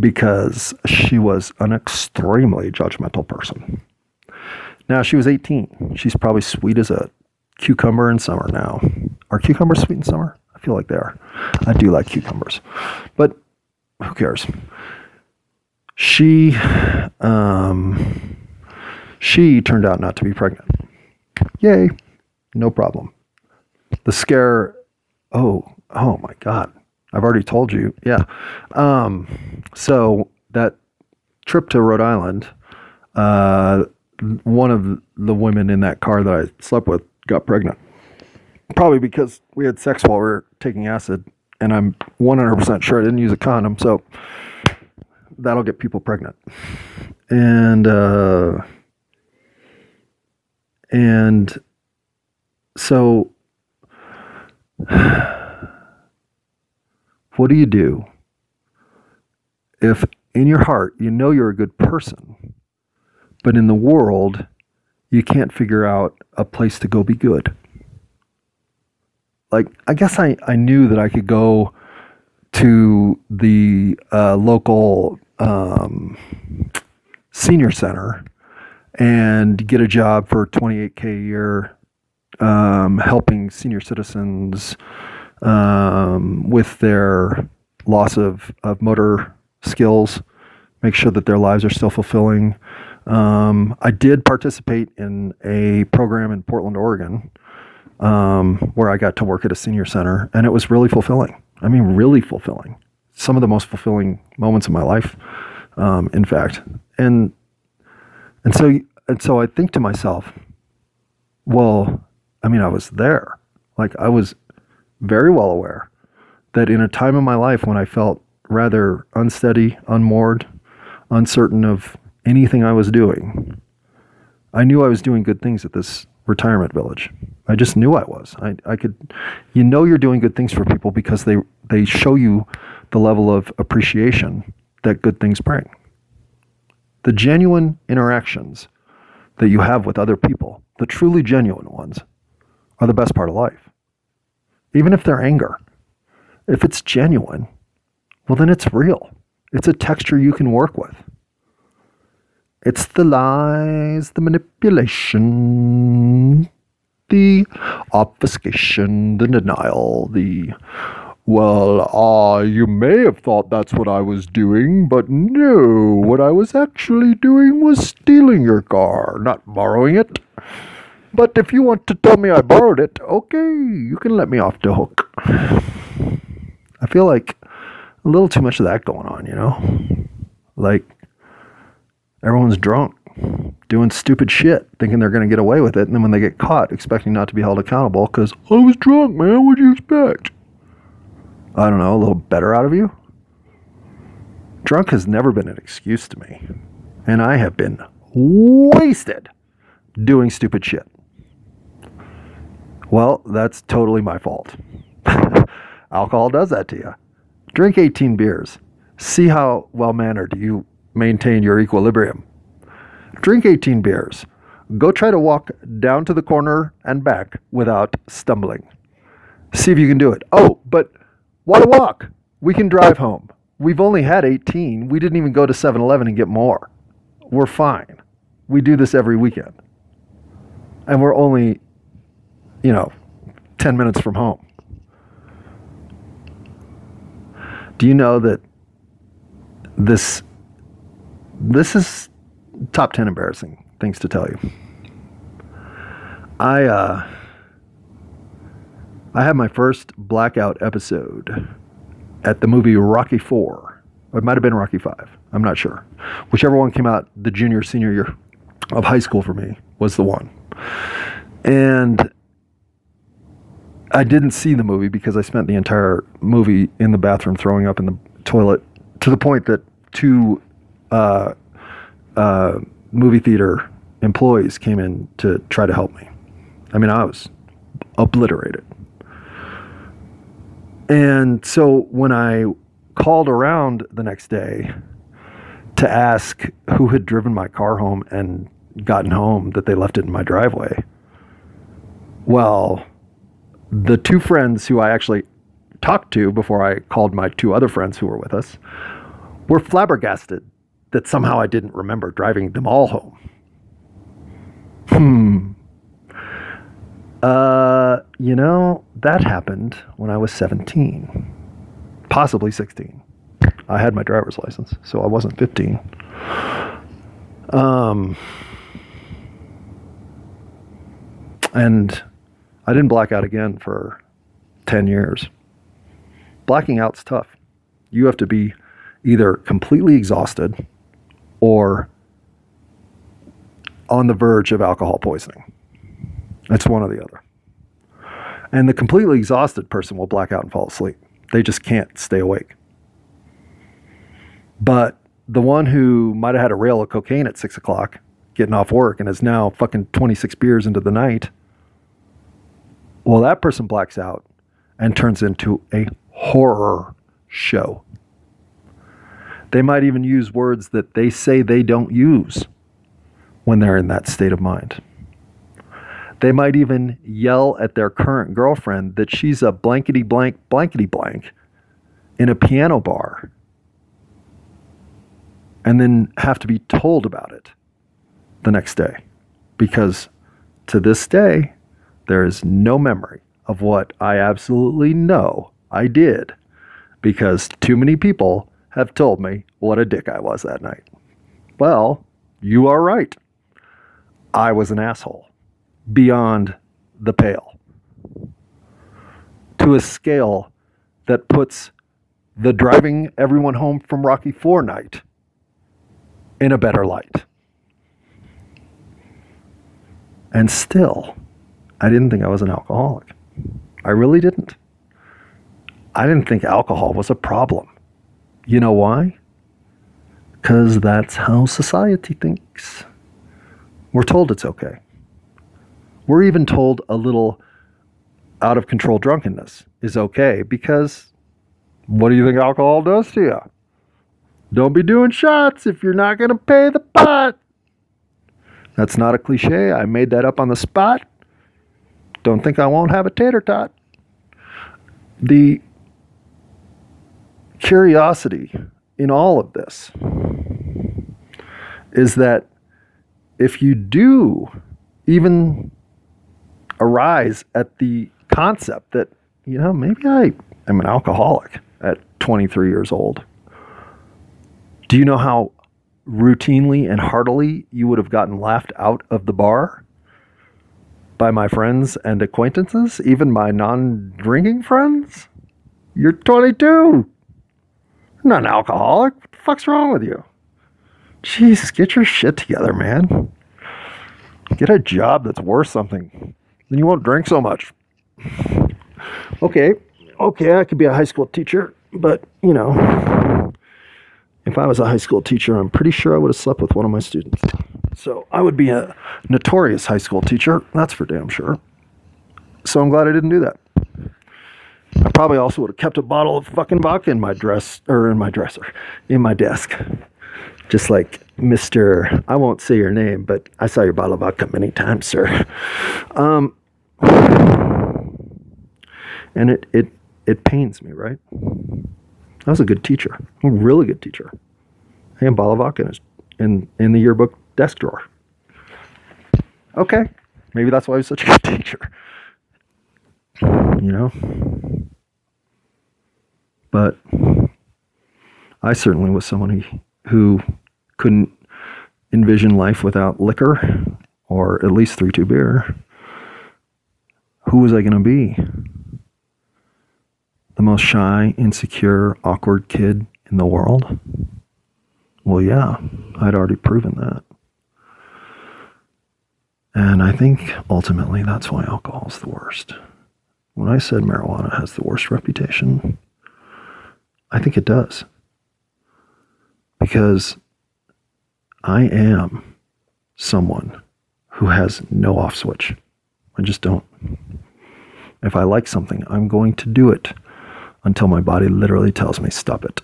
because she was an extremely judgmental person. Now, she was 18. She's probably sweet as a cucumber in summer now. Are cucumbers sweet in summer? I feel like they are. I do like cucumbers. But who cares? She um, she turned out not to be pregnant. Yay. No problem. The scare oh, oh my god. I've already told you. Yeah. Um, so that trip to Rhode Island, uh, one of the women in that car that I slept with got pregnant. Probably because we had sex while we were taking acid, and I'm 100% sure I didn't use a condom. So that'll get people pregnant. And, uh, and so what do you do if in your heart you know you're a good person, but in the world you can't figure out a place to go be good? Like, I guess I, I knew that I could go to the uh, local um, senior center and get a job for 28K a year um, helping senior citizens um, with their loss of, of motor skills, make sure that their lives are still fulfilling. Um, I did participate in a program in Portland, Oregon, um, where I got to work at a senior center, and it was really fulfilling. I mean, really fulfilling. Some of the most fulfilling moments of my life, um, in fact. And and so and so I think to myself, well, I mean, I was there. Like I was very well aware that in a time in my life when I felt rather unsteady, unmoored, uncertain of anything I was doing, I knew I was doing good things at this retirement village. I just knew I was. I, I could, you know, you're doing good things for people because they, they show you the level of appreciation that good things bring. The genuine interactions that you have with other people, the truly genuine ones, are the best part of life even if they're anger. If it's genuine, well, then it's real. It's a texture you can work with. It's the lies, the manipulation, the obfuscation, the denial, the, well, ah, uh, you may have thought that's what I was doing, but no, what I was actually doing was stealing your car, not borrowing it. But if you want to tell me I borrowed it, okay, you can let me off the hook. I feel like a little too much of that going on, you know? Like everyone's drunk, doing stupid shit, thinking they're going to get away with it. And then when they get caught, expecting not to be held accountable because I was drunk, man. What'd you expect? I don't know, a little better out of you? Drunk has never been an excuse to me. And I have been wasted doing stupid shit. Well, that's totally my fault. Alcohol does that to you. Drink 18 beers. See how well mannered you maintain your equilibrium. Drink 18 beers. Go try to walk down to the corner and back without stumbling. See if you can do it. Oh, but what a walk. We can drive home. We've only had 18. We didn't even go to 7 Eleven and get more. We're fine. We do this every weekend. And we're only, you know, 10 minutes from home. Do you know that this this is top 10 embarrassing things to tell you. I uh I had my first blackout episode at the movie Rocky 4. It might have been Rocky 5. I'm not sure. Whichever one came out the junior senior year of high school for me was the one. And I didn't see the movie because I spent the entire movie in the bathroom throwing up in the toilet to the point that two uh, uh, movie theater employees came in to try to help me. I mean, I was obliterated. And so when I called around the next day to ask who had driven my car home and gotten home that they left it in my driveway, well, the two friends who I actually talked to before I called my two other friends who were with us were flabbergasted that somehow I didn't remember driving them all home. Hmm. Uh, you know, that happened when I was 17, possibly 16. I had my driver's license, so I wasn't 15. Um, and I didn't black out again for 10 years. Blacking out's tough. You have to be either completely exhausted or on the verge of alcohol poisoning. It's one or the other. And the completely exhausted person will black out and fall asleep. They just can't stay awake. But the one who might have had a rail of cocaine at six o'clock, getting off work, and is now fucking 26 beers into the night, well, that person blacks out and turns into a horror show. They might even use words that they say they don't use when they're in that state of mind. They might even yell at their current girlfriend that she's a blankety blank blankety blank in a piano bar and then have to be told about it the next day. Because to this day, there is no memory of what I absolutely know I did because too many people have told me what a dick I was that night. Well, you are right. I was an asshole beyond the pale to a scale that puts the driving everyone home from Rocky Four night in a better light. And still, I didn't think I was an alcoholic. I really didn't. I didn't think alcohol was a problem. You know why? Because that's how society thinks. We're told it's okay. We're even told a little out of control drunkenness is okay because what do you think alcohol does to you? Don't be doing shots if you're not going to pay the pot. That's not a cliche. I made that up on the spot. Don't think I won't have a tater tot. The curiosity in all of this is that if you do even arise at the concept that, you know, maybe I am an alcoholic at 23 years old, do you know how routinely and heartily you would have gotten laughed out of the bar by my friends and acquaintances, even my non drinking friends? You're 22. I'm not an alcoholic. What the fuck's wrong with you? Jesus, get your shit together, man. Get a job that's worth something. Then you won't drink so much. Okay, okay, I could be a high school teacher, but you know, if I was a high school teacher, I'm pretty sure I would have slept with one of my students. So I would be a notorious high school teacher, that's for damn sure. So I'm glad I didn't do that. I probably also would have kept a bottle of fucking vodka in my dress or in my dresser, in my desk. Just like Mr. I won't say your name, but I saw your bottle of vodka many times, sir. Um, And it, it, it pains me, right? I was a good teacher, a really good teacher. And Balavakin is in, in the yearbook desk drawer. Okay, maybe that's why I was such a good teacher. You know? But I certainly was someone who, who couldn't envision life without liquor or at least 3 2 beer. Who was I going to be? The most shy, insecure, awkward kid in the world? Well, yeah, I'd already proven that. And I think ultimately that's why alcohol is the worst. When I said marijuana has the worst reputation, I think it does. Because I am someone who has no off switch. I just don't. If I like something, I'm going to do it until my body literally tells me stop it.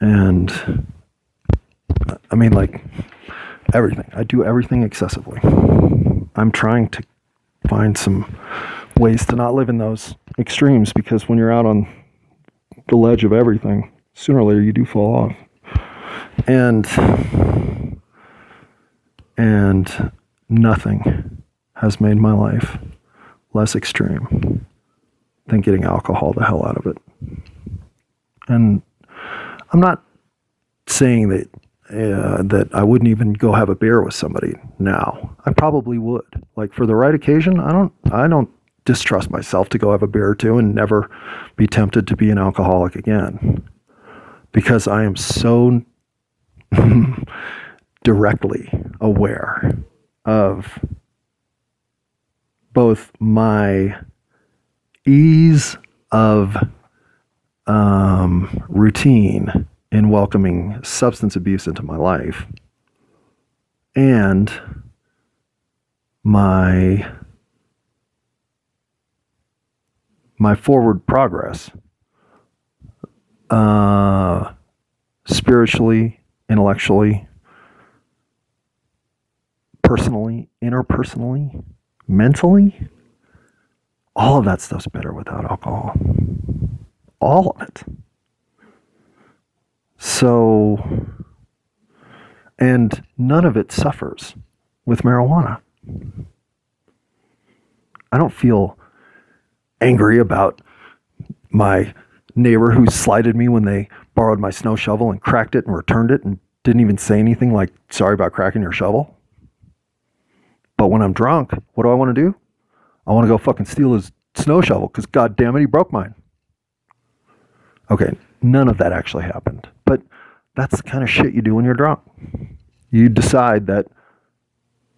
And I mean, like everything. I do everything excessively. I'm trying to find some ways to not live in those extremes because when you're out on the ledge of everything, sooner or later you do fall off. And and nothing has made my life less extreme than getting alcohol the hell out of it. And I'm not saying that uh, that I wouldn't even go have a beer with somebody now. I probably would. Like for the right occasion, I don't I don't distrust myself to go have a beer or two and never be tempted to be an alcoholic again. Because I am so directly aware of both my ease of um, routine in welcoming substance abuse into my life. And my my forward progress uh, spiritually intellectually personally interpersonally mentally all of that stuff's better without alcohol. All of it so, and none of it suffers with marijuana. I don't feel angry about my neighbor who slighted me when they borrowed my snow shovel and cracked it and returned it and didn't even say anything like, sorry about cracking your shovel. But when I'm drunk, what do I want to do? I want to go fucking steal his snow shovel because, god damn it, he broke mine. Okay, none of that actually happened. But that's the kind of shit you do when you're drunk. You decide that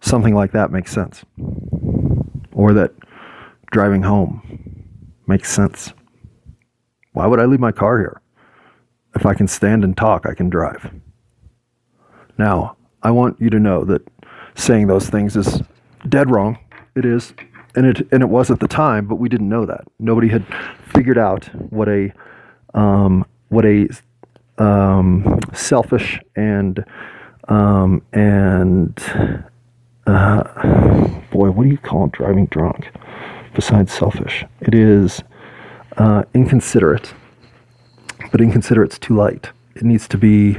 something like that makes sense, or that driving home makes sense. Why would I leave my car here? If I can stand and talk, I can drive. Now, I want you to know that saying those things is dead wrong. It is. And it, and it was at the time, but we didn't know that. Nobody had figured out what a, um, what a um, selfish and um, and uh, boy, what do you call driving drunk besides selfish? It is uh, inconsiderate, but inconsiderate's too light. It needs to be.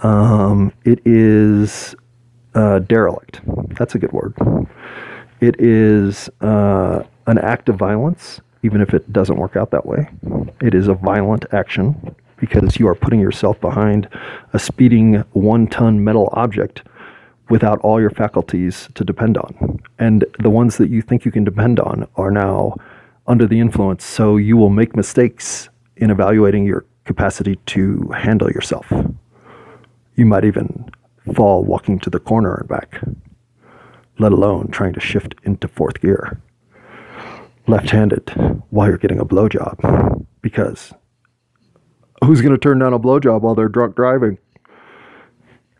Um, it is uh, derelict. That's a good word. It is uh, an act of violence, even if it doesn't work out that way. It is a violent action because you are putting yourself behind a speeding one ton metal object without all your faculties to depend on. And the ones that you think you can depend on are now under the influence. So you will make mistakes in evaluating your capacity to handle yourself. You might even fall walking to the corner and back, let alone trying to shift into fourth gear left handed while you're getting a blowjob because who's going to turn down a blowjob while they're drunk driving?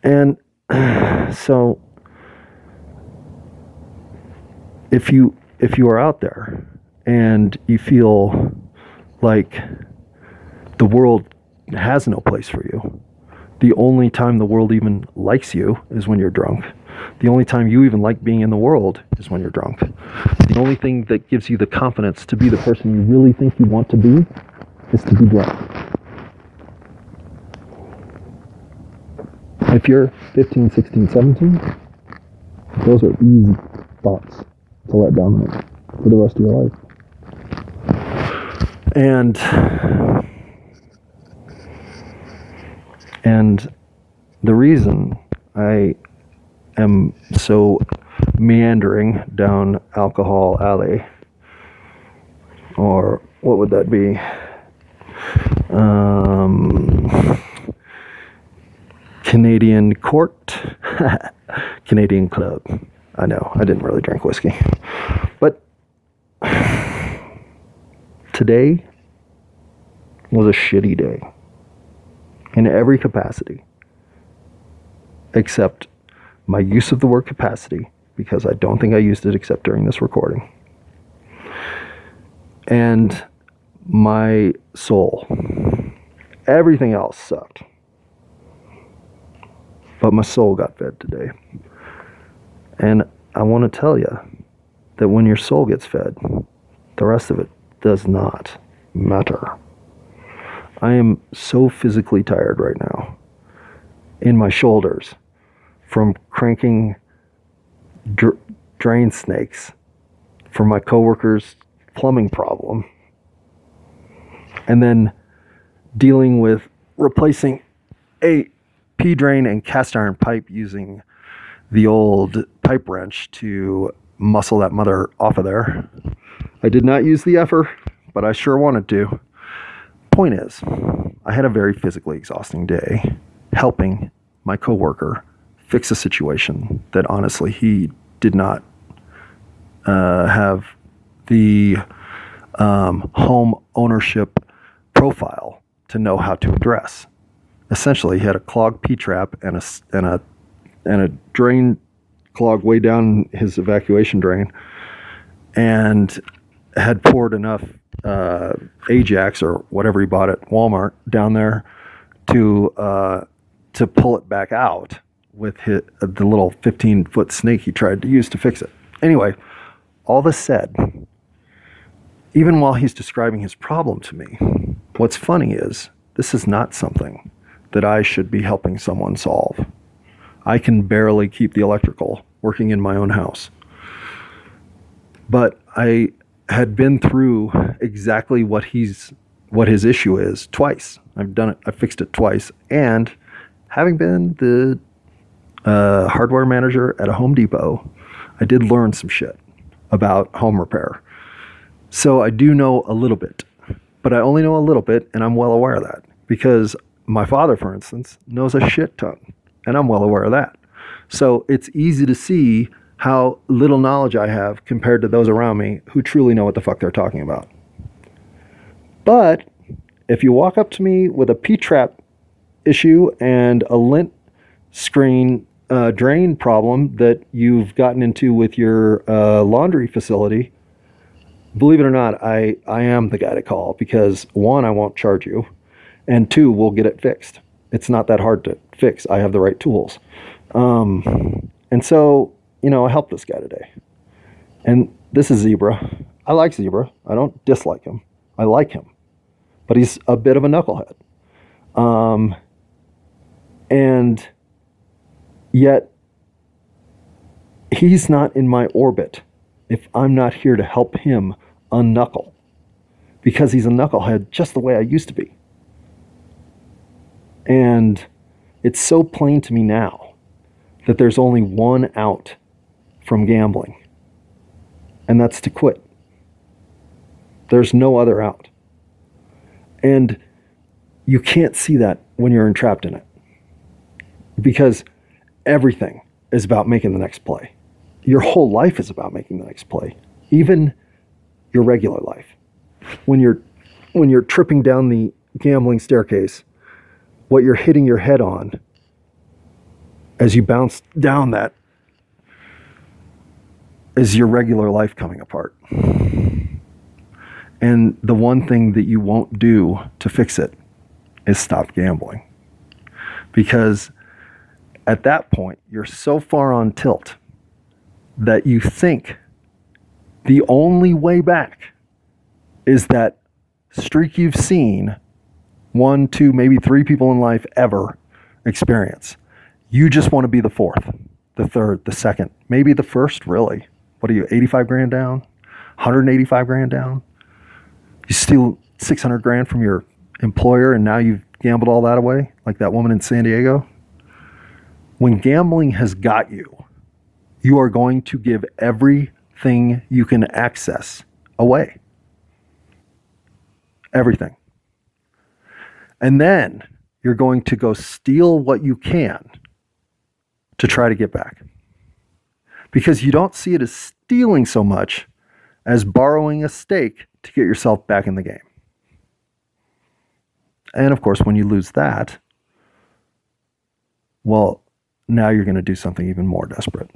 And so if you if you are out there and you feel like the world has no place for you, the only time the world even likes you is when you're drunk. The only time you even like being in the world is when you're drunk. The only thing that gives you the confidence to be the person you really think you want to be is to be drunk. If you're 15, 16, 17, those are easy thoughts to let dominate for the rest of your life. And and the reason I am so meandering down alcohol alley. Or what would that be? Um, canadian court? Canadian club. I know i didn't really drink whiskey. But today was a shitty day in every capacity except my use of the word capacity, because I don't think I used it except during this recording, and my soul. Everything else sucked. But my soul got fed today. And I want to tell you that when your soul gets fed, the rest of it does not matter. I am so physically tired right now in my shoulders from cranking dr- drain snakes for my coworker's plumbing problem and then dealing with replacing a P drain and cast iron pipe using the old pipe wrench to muscle that mother off of there. I did not use the effer, but I sure wanted to. Point is, I had a very physically exhausting day helping my coworker fix a situation that honestly he did not uh, have the um, home ownership profile to know how to address. Essentially, he had a clogged P trap and a and a and a drain clog way down his evacuation drain, and had poured enough uh, Ajax or whatever he bought at Walmart down there to uh, to pull it back out with his, uh, the little 15 foot snake he tried to use to fix it. Anyway, all this said, even while he's describing his problem to me, what's funny is this is not something that I should be helping someone solve. I can barely keep the electrical working in my own house. But I had been through exactly what he's what his issue is twice. I've done it. I fixed it twice, and having been the uh, hardware manager at a Home Depot, I did learn some shit about home repair. So I do know a little bit, but I only know a little bit, and I'm well aware of that because my father, for instance, knows a shit ton, and I'm well aware of that. So it's easy to see how little knowledge I have compared to those around me who truly know what the fuck they're talking about. But if you walk up to me with a P trap issue and a lint screen uh, drain problem that you've gotten into with your uh, laundry facility, believe it or not, I, I am the guy to call because one, I won't charge you, and two, we'll get it fixed. It's not that hard to fix. I have the right tools. Um, and so, you know, I helped this guy today. And this is Zebra. I like Zebra. I don't dislike him. I like him. But he's a bit of a knucklehead. Um, and Yet, he's not in my orbit if I'm not here to help him unknuckle because he's a knucklehead just the way I used to be. And it's so plain to me now that there's only one out from gambling, and that's to quit. There's no other out. And you can't see that when you're entrapped in it. Because everything is about making the next play. Your whole life is about making the next play, even your regular life. When you're when you're tripping down the gambling staircase, what you're hitting your head on as you bounce down that is your regular life coming apart. And the one thing that you won't do to fix it is stop gambling. Because at that point, you're so far on tilt that you think the only way back is that streak you've seen one, two, maybe three people in life ever experience. You just want to be the fourth, the third, the second, maybe the first, really. What are you, 85 grand down? 185 grand down? You steal 600 grand from your employer and now you've gambled all that away, like that woman in San Diego? When gambling has got you, you are going to give everything you can access away. Everything. And then you're going to go steal what you can to try to get back. Because you don't see it as stealing so much as borrowing a stake to get yourself back in the game. And of course, when you lose that, well, now you're going to do something even more desperate,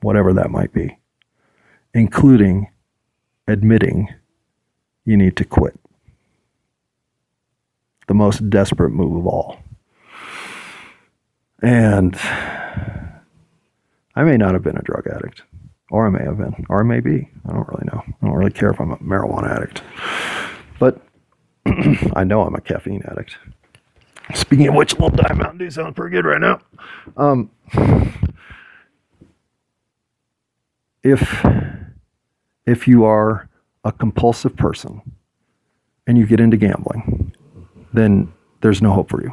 whatever that might be, including admitting you need to quit. The most desperate move of all. And I may not have been a drug addict, or I may have been, or I may be. I don't really know. I don't really care if I'm a marijuana addict. But I know I'm a caffeine addict. Speaking of which, a little Diet Mountain Dew sounds pretty good right now. Um, if if you are a compulsive person and you get into gambling, then there's no hope for you.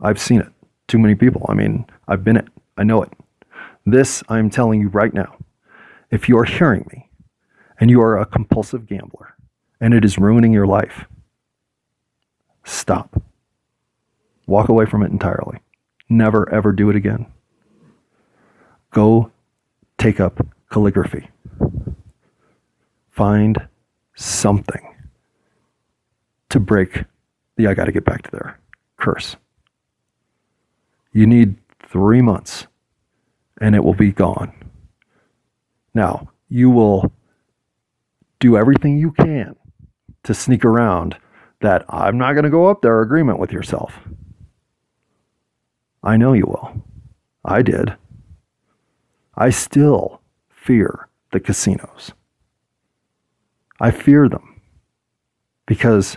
I've seen it. Too many people. I mean, I've been it. I know it. This I'm telling you right now. If you are hearing me and you are a compulsive gambler and it is ruining your life, stop. Walk away from it entirely. Never, ever do it again. Go take up calligraphy. Find something to break the I got to get back to there curse. You need three months and it will be gone. Now, you will do everything you can to sneak around that I'm not going to go up there agreement with yourself. I know you will. I did. I still fear the casinos. I fear them because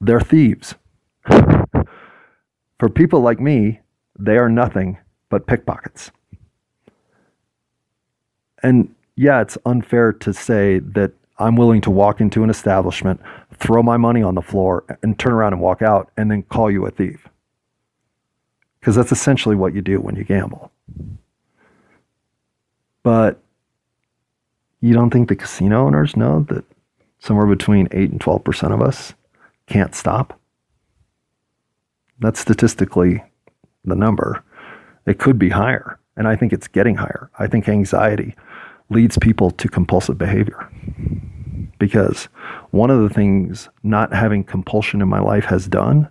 they're thieves. For people like me, they are nothing but pickpockets. And yeah, it's unfair to say that I'm willing to walk into an establishment, throw my money on the floor, and turn around and walk out and then call you a thief. Because that's essentially what you do when you gamble. But you don't think the casino owners know that somewhere between 8 and 12% of us can't stop? That's statistically the number. It could be higher. And I think it's getting higher. I think anxiety leads people to compulsive behavior. Because one of the things not having compulsion in my life has done,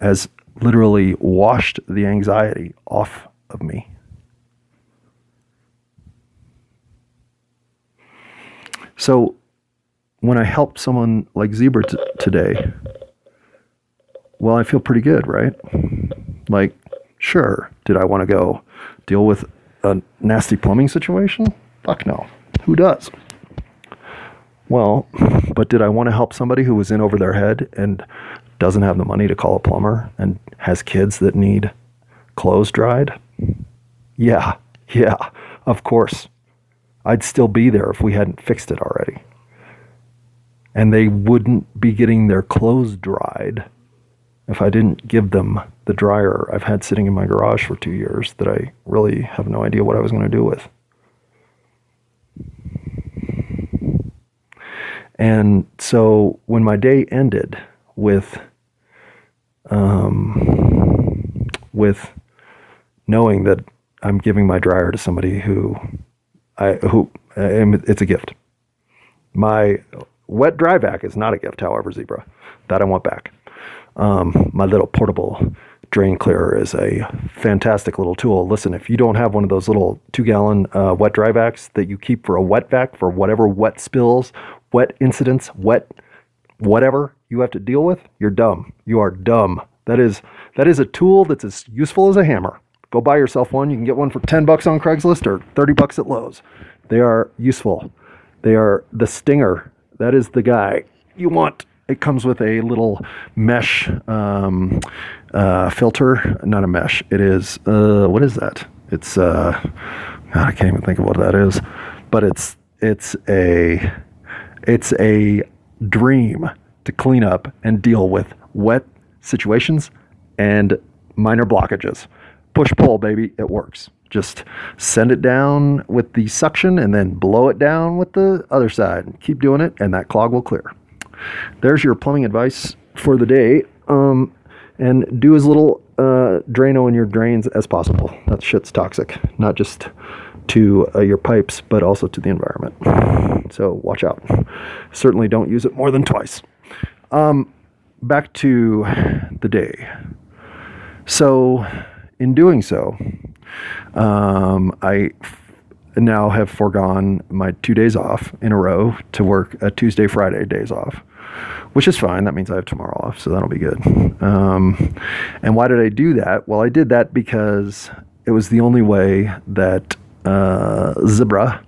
has literally washed the anxiety off of me. So when I help someone like Zebra t- today, well, I feel pretty good, right? Like, sure, did I want to go deal with a nasty plumbing situation? Fuck no. Who does? Well, but did I want to help somebody who was in over their head and doesn't have the money to call a plumber and has kids that need clothes dried? Yeah, yeah, of course. I'd still be there if we hadn't fixed it already. And they wouldn't be getting their clothes dried if I didn't give them the dryer I've had sitting in my garage for two years that I really have no idea what I was going to do with. And so when my day ended with um, with knowing that I'm giving my dryer to somebody who I who it's a gift. My wet dry vac is not a gift, however, zebra. That I want back. Um, my little portable drain clearer is a fantastic little tool. Listen, if you don't have one of those little two gallon uh, wet dry vacs that you keep for a wet vac for whatever wet spills, wet incidents, wet whatever you have to deal with, you're dumb. You are dumb That is that is a tool that's as useful as a hammer. Go buy yourself one. You can get one for 10 bucks on Craigslist or 30 bucks at Lowe's. They are useful. They are the stinger. That is the guy you want. It comes with a little mesh um, uh, filter, not a mesh. It is uh, what is that? It's uh, God, I can't even think of what that is, but it's it's a it's a dream to clean up and deal with wet situations and minor blockages. Push pull, baby, it works. Just send it down with the suction and then blow it down with the other side. Keep doing it, and that clog will clear. There's your plumbing advice for the day. Um, and do as little uh, Drano in your drains as possible. That shit's toxic, not just to uh, your pipes, but also to the environment. So watch out. Certainly don't use it more than twice. Um, back to the day. So, in doing so, um, I f- now have foregone my two days off in a row to work a Tuesday, Friday days off, which is fine. That means I have tomorrow off, so that'll be good. Um, and why did I do that? Well, I did that because it was the only way that uh, Zebra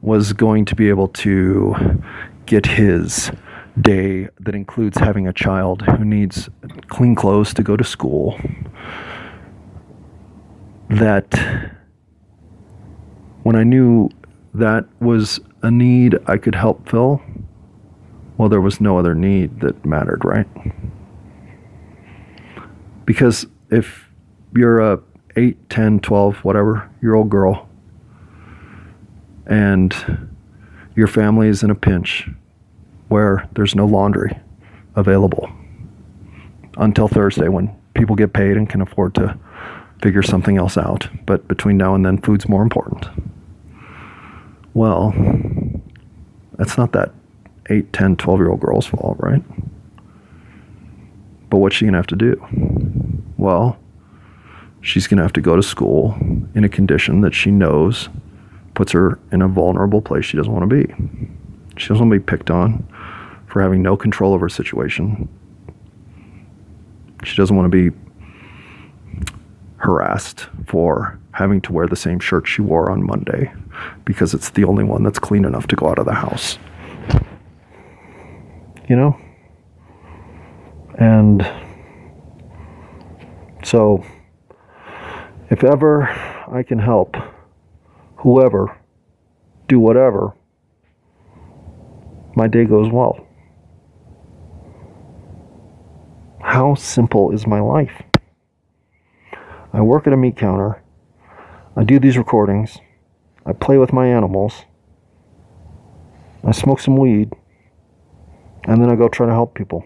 was going to be able to get his day that includes having a child who needs clean clothes to go to school that when I knew that was a need I could help fill, well, there was no other need that mattered, right? Because if you're a 8, 10, 12, whatever year old girl, and your family is in a pinch where there's no laundry available until Thursday when people get paid and can afford to figure something else out. But between now and then, food's more important. Well, that's not that 8, 10, 12 year old girl's fault, right? But what's she going to have to do? Well, she's going to have to go to school in a condition that she knows puts her in a vulnerable place she doesn't want to be. She doesn't want to be picked on for having no control over a situation. She doesn't want to be harassed for having to wear the same shirt she wore on Monday because it's the only one that's clean enough to go out of the house. You know? And so, if ever I can help whoever do whatever, my day goes well. How simple is my life? I work at a meat counter. I do these recordings. I play with my animals. I smoke some weed. And then I go try to help people.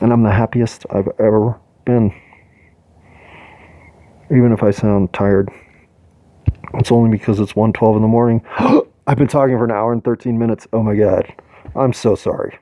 And I'm the happiest I've ever been. Even if I sound tired. It's only because it's 1:12 in the morning. I've been talking for an hour and 13 minutes. Oh my god. I'm so sorry.